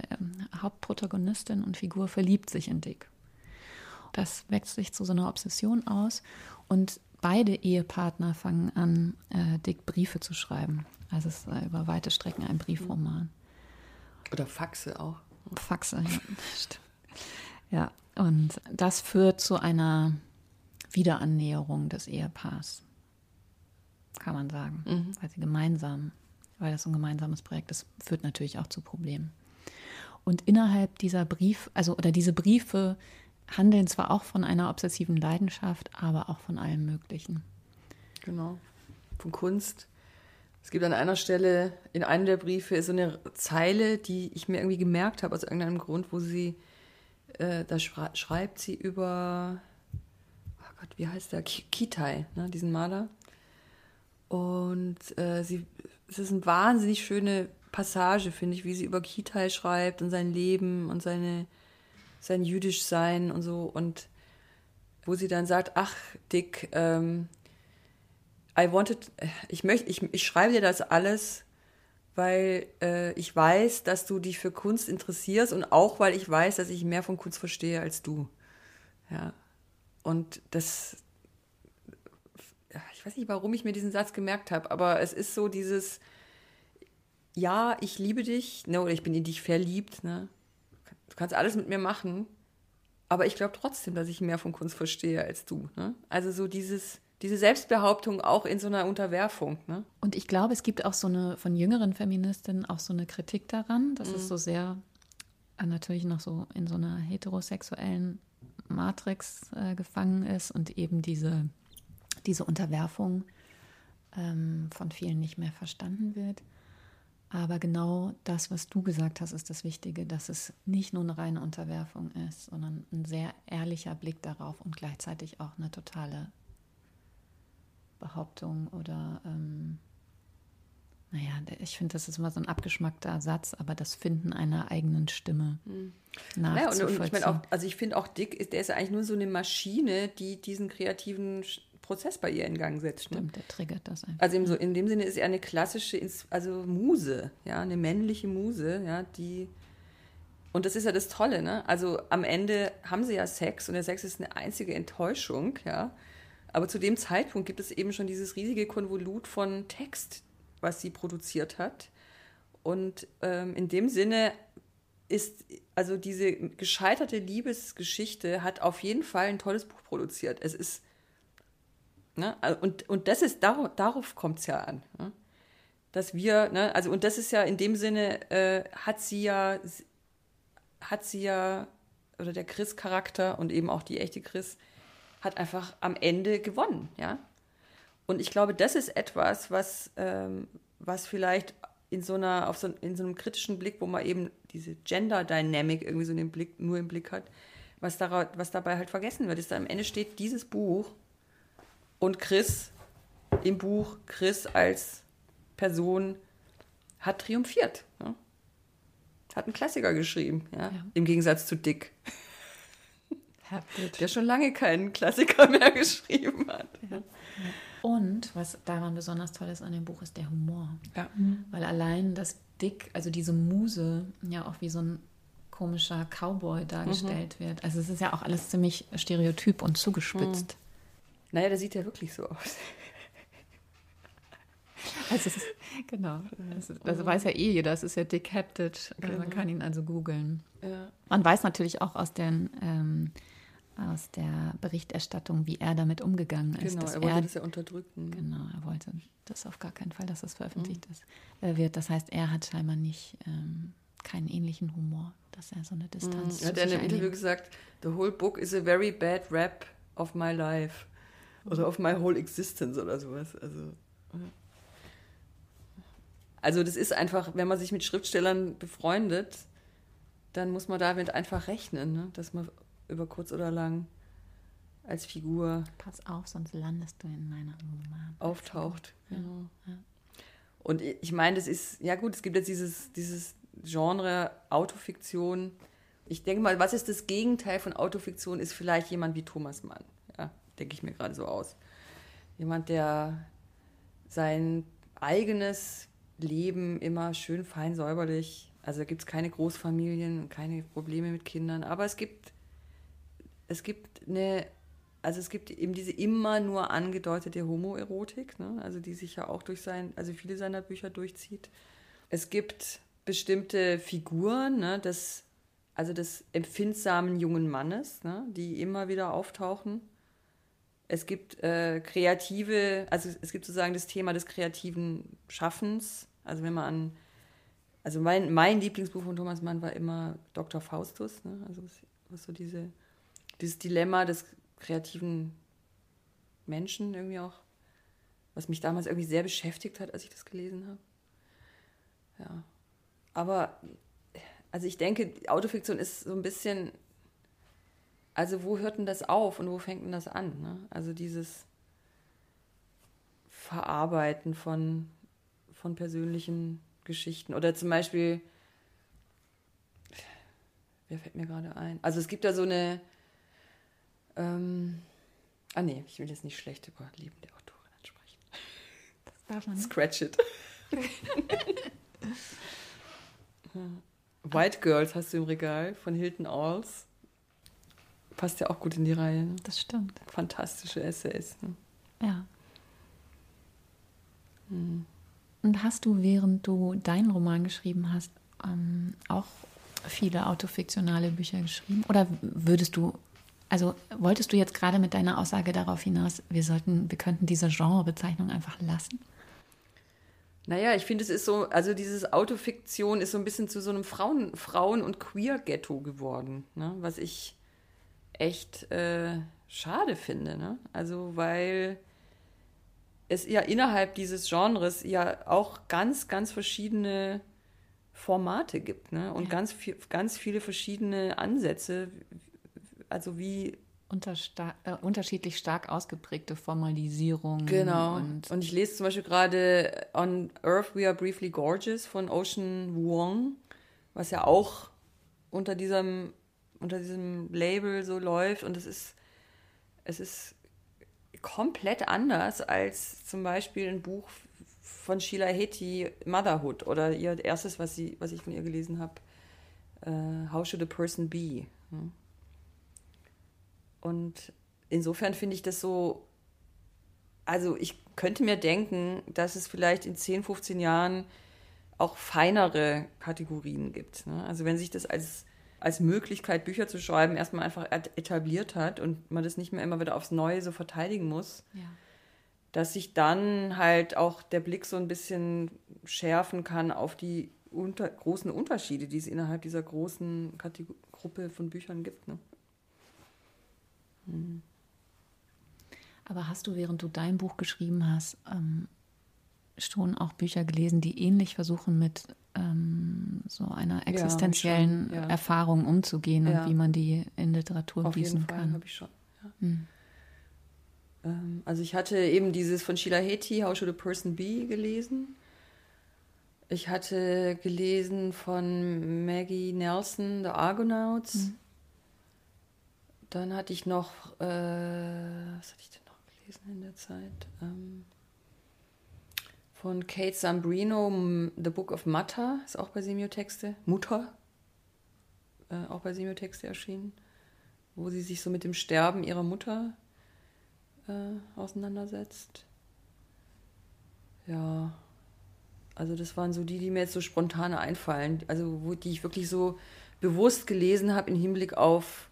Hauptprotagonistin und Figur, verliebt sich in Dick. Das wächst sich zu so einer Obsession aus und beide Ehepartner fangen an, äh, Dick Briefe zu schreiben. Also es ist äh, über weite Strecken ein Briefroman. Oder Faxe auch. Faxe, ja. ja, und das führt zu einer Wiederannäherung des Ehepaars, kann man sagen, mhm. weil sie gemeinsam, weil das ein gemeinsames Projekt ist, führt natürlich auch zu Problemen. Und innerhalb dieser Brief, also oder diese Briefe handeln zwar auch von einer obsessiven Leidenschaft, aber auch von allem Möglichen. Genau. Von Kunst. Es gibt an einer Stelle in einem der Briefe so eine Zeile, die ich mir irgendwie gemerkt habe aus irgendeinem Grund, wo sie, äh, da schreibt sie über, oh Gott, wie heißt der? Kitai, ne, diesen Maler. Und äh, sie, es ist eine wahnsinnig schöne Passage, finde ich, wie sie über Kitai schreibt und sein Leben und seine sein Jüdischsein und so. Und wo sie dann sagt, ach, Dick, ähm, I wanted, ich möchte, ich, ich schreibe dir das alles, weil äh, ich weiß, dass du dich für Kunst interessierst und auch weil ich weiß, dass ich mehr von Kunst verstehe als du. Ja. Und das, ich weiß nicht, warum ich mir diesen Satz gemerkt habe, aber es ist so dieses, ja, ich liebe dich, ne, oder ich bin in dich verliebt, ne? du kannst alles mit mir machen, aber ich glaube trotzdem, dass ich mehr von Kunst verstehe als du. Ne? Also so dieses, diese Selbstbehauptung auch in so einer Unterwerfung. Ne? Und ich glaube, es gibt auch so eine, von jüngeren Feministinnen auch so eine Kritik daran, dass mhm. es so sehr äh, natürlich noch so in so einer heterosexuellen Matrix äh, gefangen ist und eben diese, diese Unterwerfung ähm, von vielen nicht mehr verstanden wird. Aber genau das, was du gesagt hast, ist das Wichtige, dass es nicht nur eine reine Unterwerfung ist, sondern ein sehr ehrlicher Blick darauf und gleichzeitig auch eine totale Behauptung oder ähm, naja, ich finde, das ist immer so ein abgeschmackter Satz, aber das Finden einer eigenen Stimme hm. naja, und, und ich meine auch, also ich finde auch Dick, der ist ja eigentlich nur so eine Maschine, die diesen kreativen Prozess bei ihr in Gang setzt. Ne? Stimmt, der triggert das einfach. Also so, in dem Sinne ist er eine klassische, also Muse, ja, eine männliche Muse, ja, die und das ist ja das Tolle, ne? Also am Ende haben sie ja Sex und der Sex ist eine einzige Enttäuschung, ja. Aber zu dem Zeitpunkt gibt es eben schon dieses riesige Konvolut von Text, was sie produziert hat. Und ähm, in dem Sinne ist, also diese gescheiterte Liebesgeschichte hat auf jeden Fall ein tolles Buch produziert. Es ist Ne? Und, und das ist, darauf, darauf kommt es ja an. Ne? Dass wir, ne? also und das ist ja in dem Sinne, äh, hat sie ja, hat sie ja, oder der Chris-Charakter und eben auch die echte Chris, hat einfach am Ende gewonnen, ja. Und ich glaube, das ist etwas, was, ähm, was vielleicht in so einer, auf so, in so einem kritischen Blick, wo man eben diese Gender-Dynamic irgendwie so den Blick, nur im Blick hat, was, darauf, was dabei halt vergessen wird, ist, am Ende steht dieses Buch und Chris im Buch, Chris als Person hat triumphiert. Ja? Hat einen Klassiker geschrieben, ja? ja. im Gegensatz zu Dick. Der schon lange keinen Klassiker mehr geschrieben hat. Ja. Und was daran besonders toll ist an dem Buch, ist der Humor. Ja. Weil allein das Dick, also diese Muse, ja auch wie so ein komischer Cowboy dargestellt mhm. wird. Also es ist ja auch alles ziemlich stereotyp und zugespitzt. Mhm. Naja, der sieht ja wirklich so aus. Also ist, genau, das, das, weiß ja eh jeder, das ist ja decapted, genau. man kann ihn also googeln. Ja. Man weiß natürlich auch aus, den, ähm, aus der Berichterstattung, wie er damit umgegangen ist. Genau, er wollte er, das ja unterdrücken. Genau, er wollte das auf gar keinen Fall, dass das veröffentlicht mhm. ist, äh, wird. Das heißt, er hat scheinbar nicht ähm, keinen ähnlichen Humor, dass er so eine Distanz mhm. Er hat in einem Interview gesagt, the whole book is a very bad rap of my life. Oder auf My Whole Existence oder sowas. Also, also das ist einfach, wenn man sich mit Schriftstellern befreundet, dann muss man damit einfach rechnen, ne? dass man über kurz oder lang als Figur. Pass auf, sonst landest du in meiner Roman. Auftaucht, genau. Ja. Und ich meine, das ist, ja gut, es gibt jetzt dieses, dieses Genre Autofiktion. Ich denke mal, was ist das Gegenteil von Autofiktion? Ist vielleicht jemand wie Thomas Mann denke ich mir gerade so aus. Jemand, der sein eigenes Leben immer schön fein säuberlich, also da gibt es keine Großfamilien, keine Probleme mit Kindern, aber es gibt, es gibt eine, also es gibt eben diese immer nur angedeutete Homoerotik, ne? also die sich ja auch durch sein, also viele seiner Bücher durchzieht. Es gibt bestimmte Figuren, ne, des, also des empfindsamen jungen Mannes, ne, die immer wieder auftauchen. Es gibt äh, kreative, also es gibt sozusagen das Thema des kreativen Schaffens. Also wenn man an, also mein, mein Lieblingsbuch von Thomas Mann war immer Dr. Faustus, ne? also was, was so diese, dieses Dilemma des kreativen Menschen irgendwie auch, was mich damals irgendwie sehr beschäftigt hat, als ich das gelesen habe. Ja. Aber, also ich denke, Autofiktion ist so ein bisschen also wo hört denn das auf und wo fängt denn das an? Ne? Also dieses Verarbeiten von, von persönlichen Geschichten. Oder zum Beispiel, wer fällt mir gerade ein? Also es gibt da so eine, ähm, ah nee, ich will jetzt nicht schlecht über liebende Autorinnen sprechen. Das darf man nicht. Scratch it. White Girls hast du im Regal von Hilton Alls passt ja auch gut in die Reihe. Ne? Das stimmt. Fantastische Essays. Ne? Ja. Hm. Und hast du, während du deinen Roman geschrieben hast, ähm, auch viele autofiktionale Bücher geschrieben? Oder würdest du, also wolltest du jetzt gerade mit deiner Aussage darauf hinaus, wir sollten, wir könnten diese Genrebezeichnung einfach lassen? Naja, ich finde, es ist so, also dieses Autofiktion ist so ein bisschen zu so einem Frauen-, Frauen und Queer-Ghetto geworden, ne? was ich echt äh, schade finde. Ne? Also, weil es ja innerhalb dieses Genres ja auch ganz, ganz verschiedene Formate gibt ne? und ja. ganz, viel, ganz viele verschiedene Ansätze, also wie Untersta äh, unterschiedlich stark ausgeprägte Formalisierung. Genau. Und, und, ich lese zum Beispiel gerade On Earth We Are Briefly Gorgeous von Ocean Wuong, was ja auch unter diesem, unter diesem Label so läuft. Und es ist, es ist komplett anders als zum Beispiel ein Buch von Sheila Heti, Motherhood, oder ihr erstes, was, sie, was ich von ihr gelesen habe, uh, How Should a Person Be? Hm? Und insofern finde ich das so, also ich könnte mir denken, dass es vielleicht in 10, 15 Jahren auch feinere Kategorien gibt. Ne? Also wenn sich das als, als Möglichkeit, Bücher zu schreiben, erstmal einfach etabliert hat und man das nicht mehr immer wieder aufs Neue so verteidigen muss, ja. dass sich dann halt auch der Blick so ein bisschen schärfen kann auf die unter, großen Unterschiede, die es innerhalb dieser großen Kategor Gruppe von Büchern gibt. Ne? Aber hast du, während du dein Buch geschrieben hast, ähm, schon auch Bücher gelesen, die ähnlich versuchen, mit ähm, so einer existenziellen ja, ja. Erfahrung umzugehen ja. und wie man die in Literatur Auf gießen jeden Fall, kann? habe ich schon. Hm. Ähm, also ich hatte eben dieses von Sheila Heti, How Should a Person Be, gelesen. Ich hatte gelesen von Maggie Nelson, The Argonauts. Hm. Dann hatte ich noch, äh, was hatte ich denn noch gelesen in der Zeit? Ähm, von Kate Zambrino, The Book of Mata, ist auch bei Semiotexte. Mutter, äh, auch bei Semiotexte erschienen, wo sie sich so mit dem Sterben ihrer Mutter äh, auseinandersetzt. Ja, also das waren so die, die mir jetzt so spontan einfallen, also wo, die ich wirklich so bewusst gelesen habe im Hinblick auf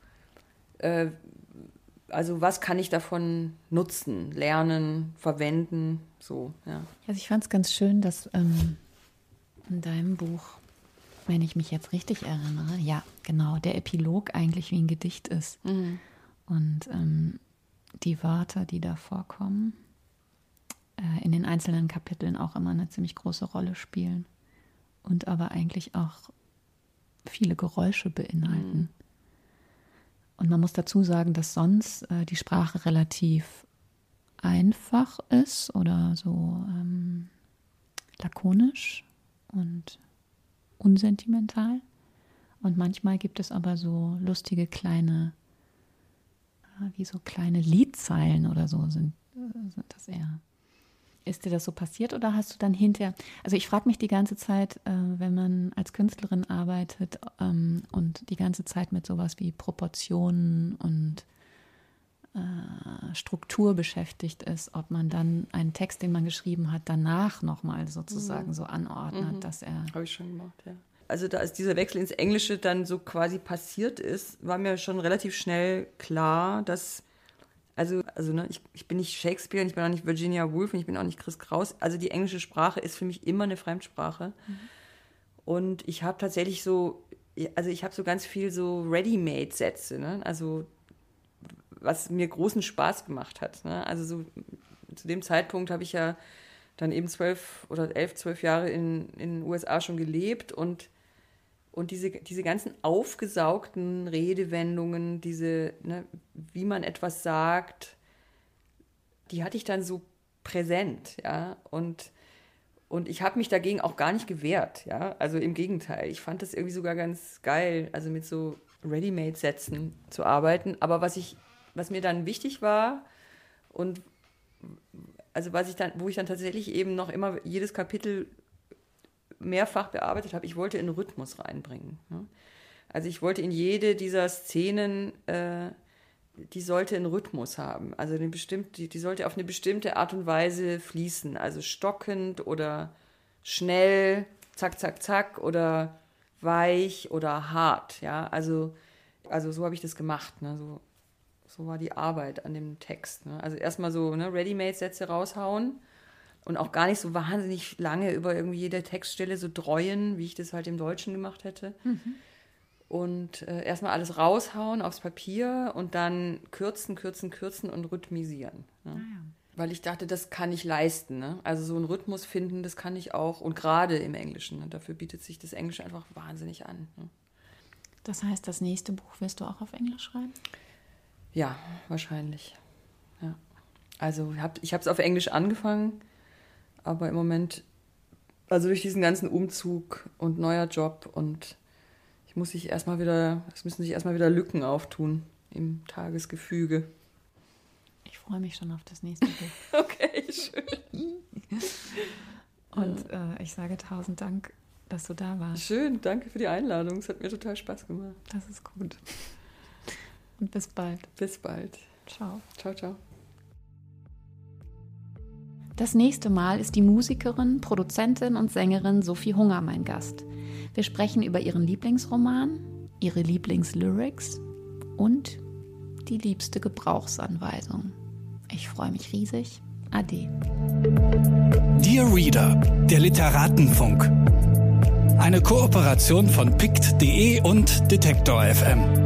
äh, also was kann ich davon nutzen, lernen, verwenden, so, ja. Also ich fand es ganz schön, dass ähm, in deinem Buch, wenn ich mich jetzt richtig erinnere, ja, genau, der Epilog eigentlich wie ein Gedicht ist. Mhm. Und ähm, die Wörter, die da vorkommen, äh, in den einzelnen Kapiteln auch immer eine ziemlich große Rolle spielen. Und aber eigentlich auch viele Geräusche beinhalten. Mhm. Und man muss dazu sagen, dass sonst äh, die Sprache relativ einfach ist oder so ähm, lakonisch und unsentimental. Und manchmal gibt es aber so lustige kleine, äh, wie so kleine Liedzeilen oder so sind, äh, sind das eher. Ist dir das so passiert oder hast du dann hinterher, also ich frage mich die ganze Zeit, äh, wenn man als Künstlerin arbeitet ähm, und die ganze Zeit mit sowas wie Proportionen und äh, Struktur beschäftigt ist, ob man dann einen Text, den man geschrieben hat, danach nochmal sozusagen mhm. so anordnet, mhm. dass er. Habe ich schon gemacht, ja. Also da als dieser Wechsel ins Englische dann so quasi passiert ist, war mir schon relativ schnell klar, dass also, also ne, ich, ich bin nicht Shakespeare, und ich bin auch nicht Virginia Woolf und ich bin auch nicht Chris Kraus. Also die englische Sprache ist für mich immer eine Fremdsprache. Mhm. Und ich habe tatsächlich so, also ich habe so ganz viel so Ready-Made-Sätze, ne? Also was mir großen Spaß gemacht hat. Ne? Also so zu dem Zeitpunkt habe ich ja dann eben zwölf oder elf, zwölf Jahre in, in den USA schon gelebt und und diese, diese ganzen aufgesaugten Redewendungen, diese, ne, wie man etwas sagt, die hatte ich dann so präsent, ja. Und, und ich habe mich dagegen auch gar nicht gewehrt, ja. Also im Gegenteil, ich fand das irgendwie sogar ganz geil, also mit so Ready-Made-Sätzen zu arbeiten. Aber was ich, was mir dann wichtig war und also was ich dann, wo ich dann tatsächlich eben noch immer jedes Kapitel mehrfach bearbeitet habe, ich wollte einen Rhythmus reinbringen. Ne? Also ich wollte in jede dieser Szenen, äh, die sollte einen Rhythmus haben. Also eine bestimmt, die, die sollte auf eine bestimmte Art und Weise fließen. Also stockend oder schnell, zack, zack, zack oder weich oder hart, ja. Also, also so habe ich das gemacht, ne? So, so war die Arbeit an dem Text. Ne? Also erstmal so ne, Ready-Made-Sätze raushauen und auch gar nicht so wahnsinnig lange über irgendwie jede Textstelle so dreuen, wie ich das halt im Deutschen gemacht hätte. Mhm. Und äh, erstmal alles raushauen aufs Papier und dann kürzen, kürzen, kürzen und rhythmisieren. Ne? Ah, ja. Weil ich dachte, das kann ich leisten. Ne? Also so einen Rhythmus finden, das kann ich auch. Und gerade im Englischen. Ne? Dafür bietet sich das Englische einfach wahnsinnig an. Ne? Das heißt, das nächste Buch wirst du auch auf Englisch schreiben? Ja, wahrscheinlich. Ja. Also ich habe es auf Englisch angefangen aber im Moment, also durch diesen ganzen Umzug und neuer Job und ich muss sich erstmal wieder, es müssen sich erstmal wieder Lücken auftun im Tagesgefüge. Ich freue mich schon auf das nächste Buch. okay, schön. und äh, ich sage tausend Dank, dass du da warst. Schön, danke für die Einladung. Es hat mir total Spaß gemacht. Das ist gut. Und bis bald. Bis bald. Ciao. Ciao, ciao. Das nächste Mal ist die Musikerin, Produzentin und Sängerin Sophie Hunger mein Gast. Wir sprechen über ihren Lieblingsroman, ihre Lieblingslyrics und die liebste Gebrauchsanweisung. Ich freue mich riesig. Ade. Dear Reader, der Literatenfunk. Eine Kooperation von pict.de und Detektor FM.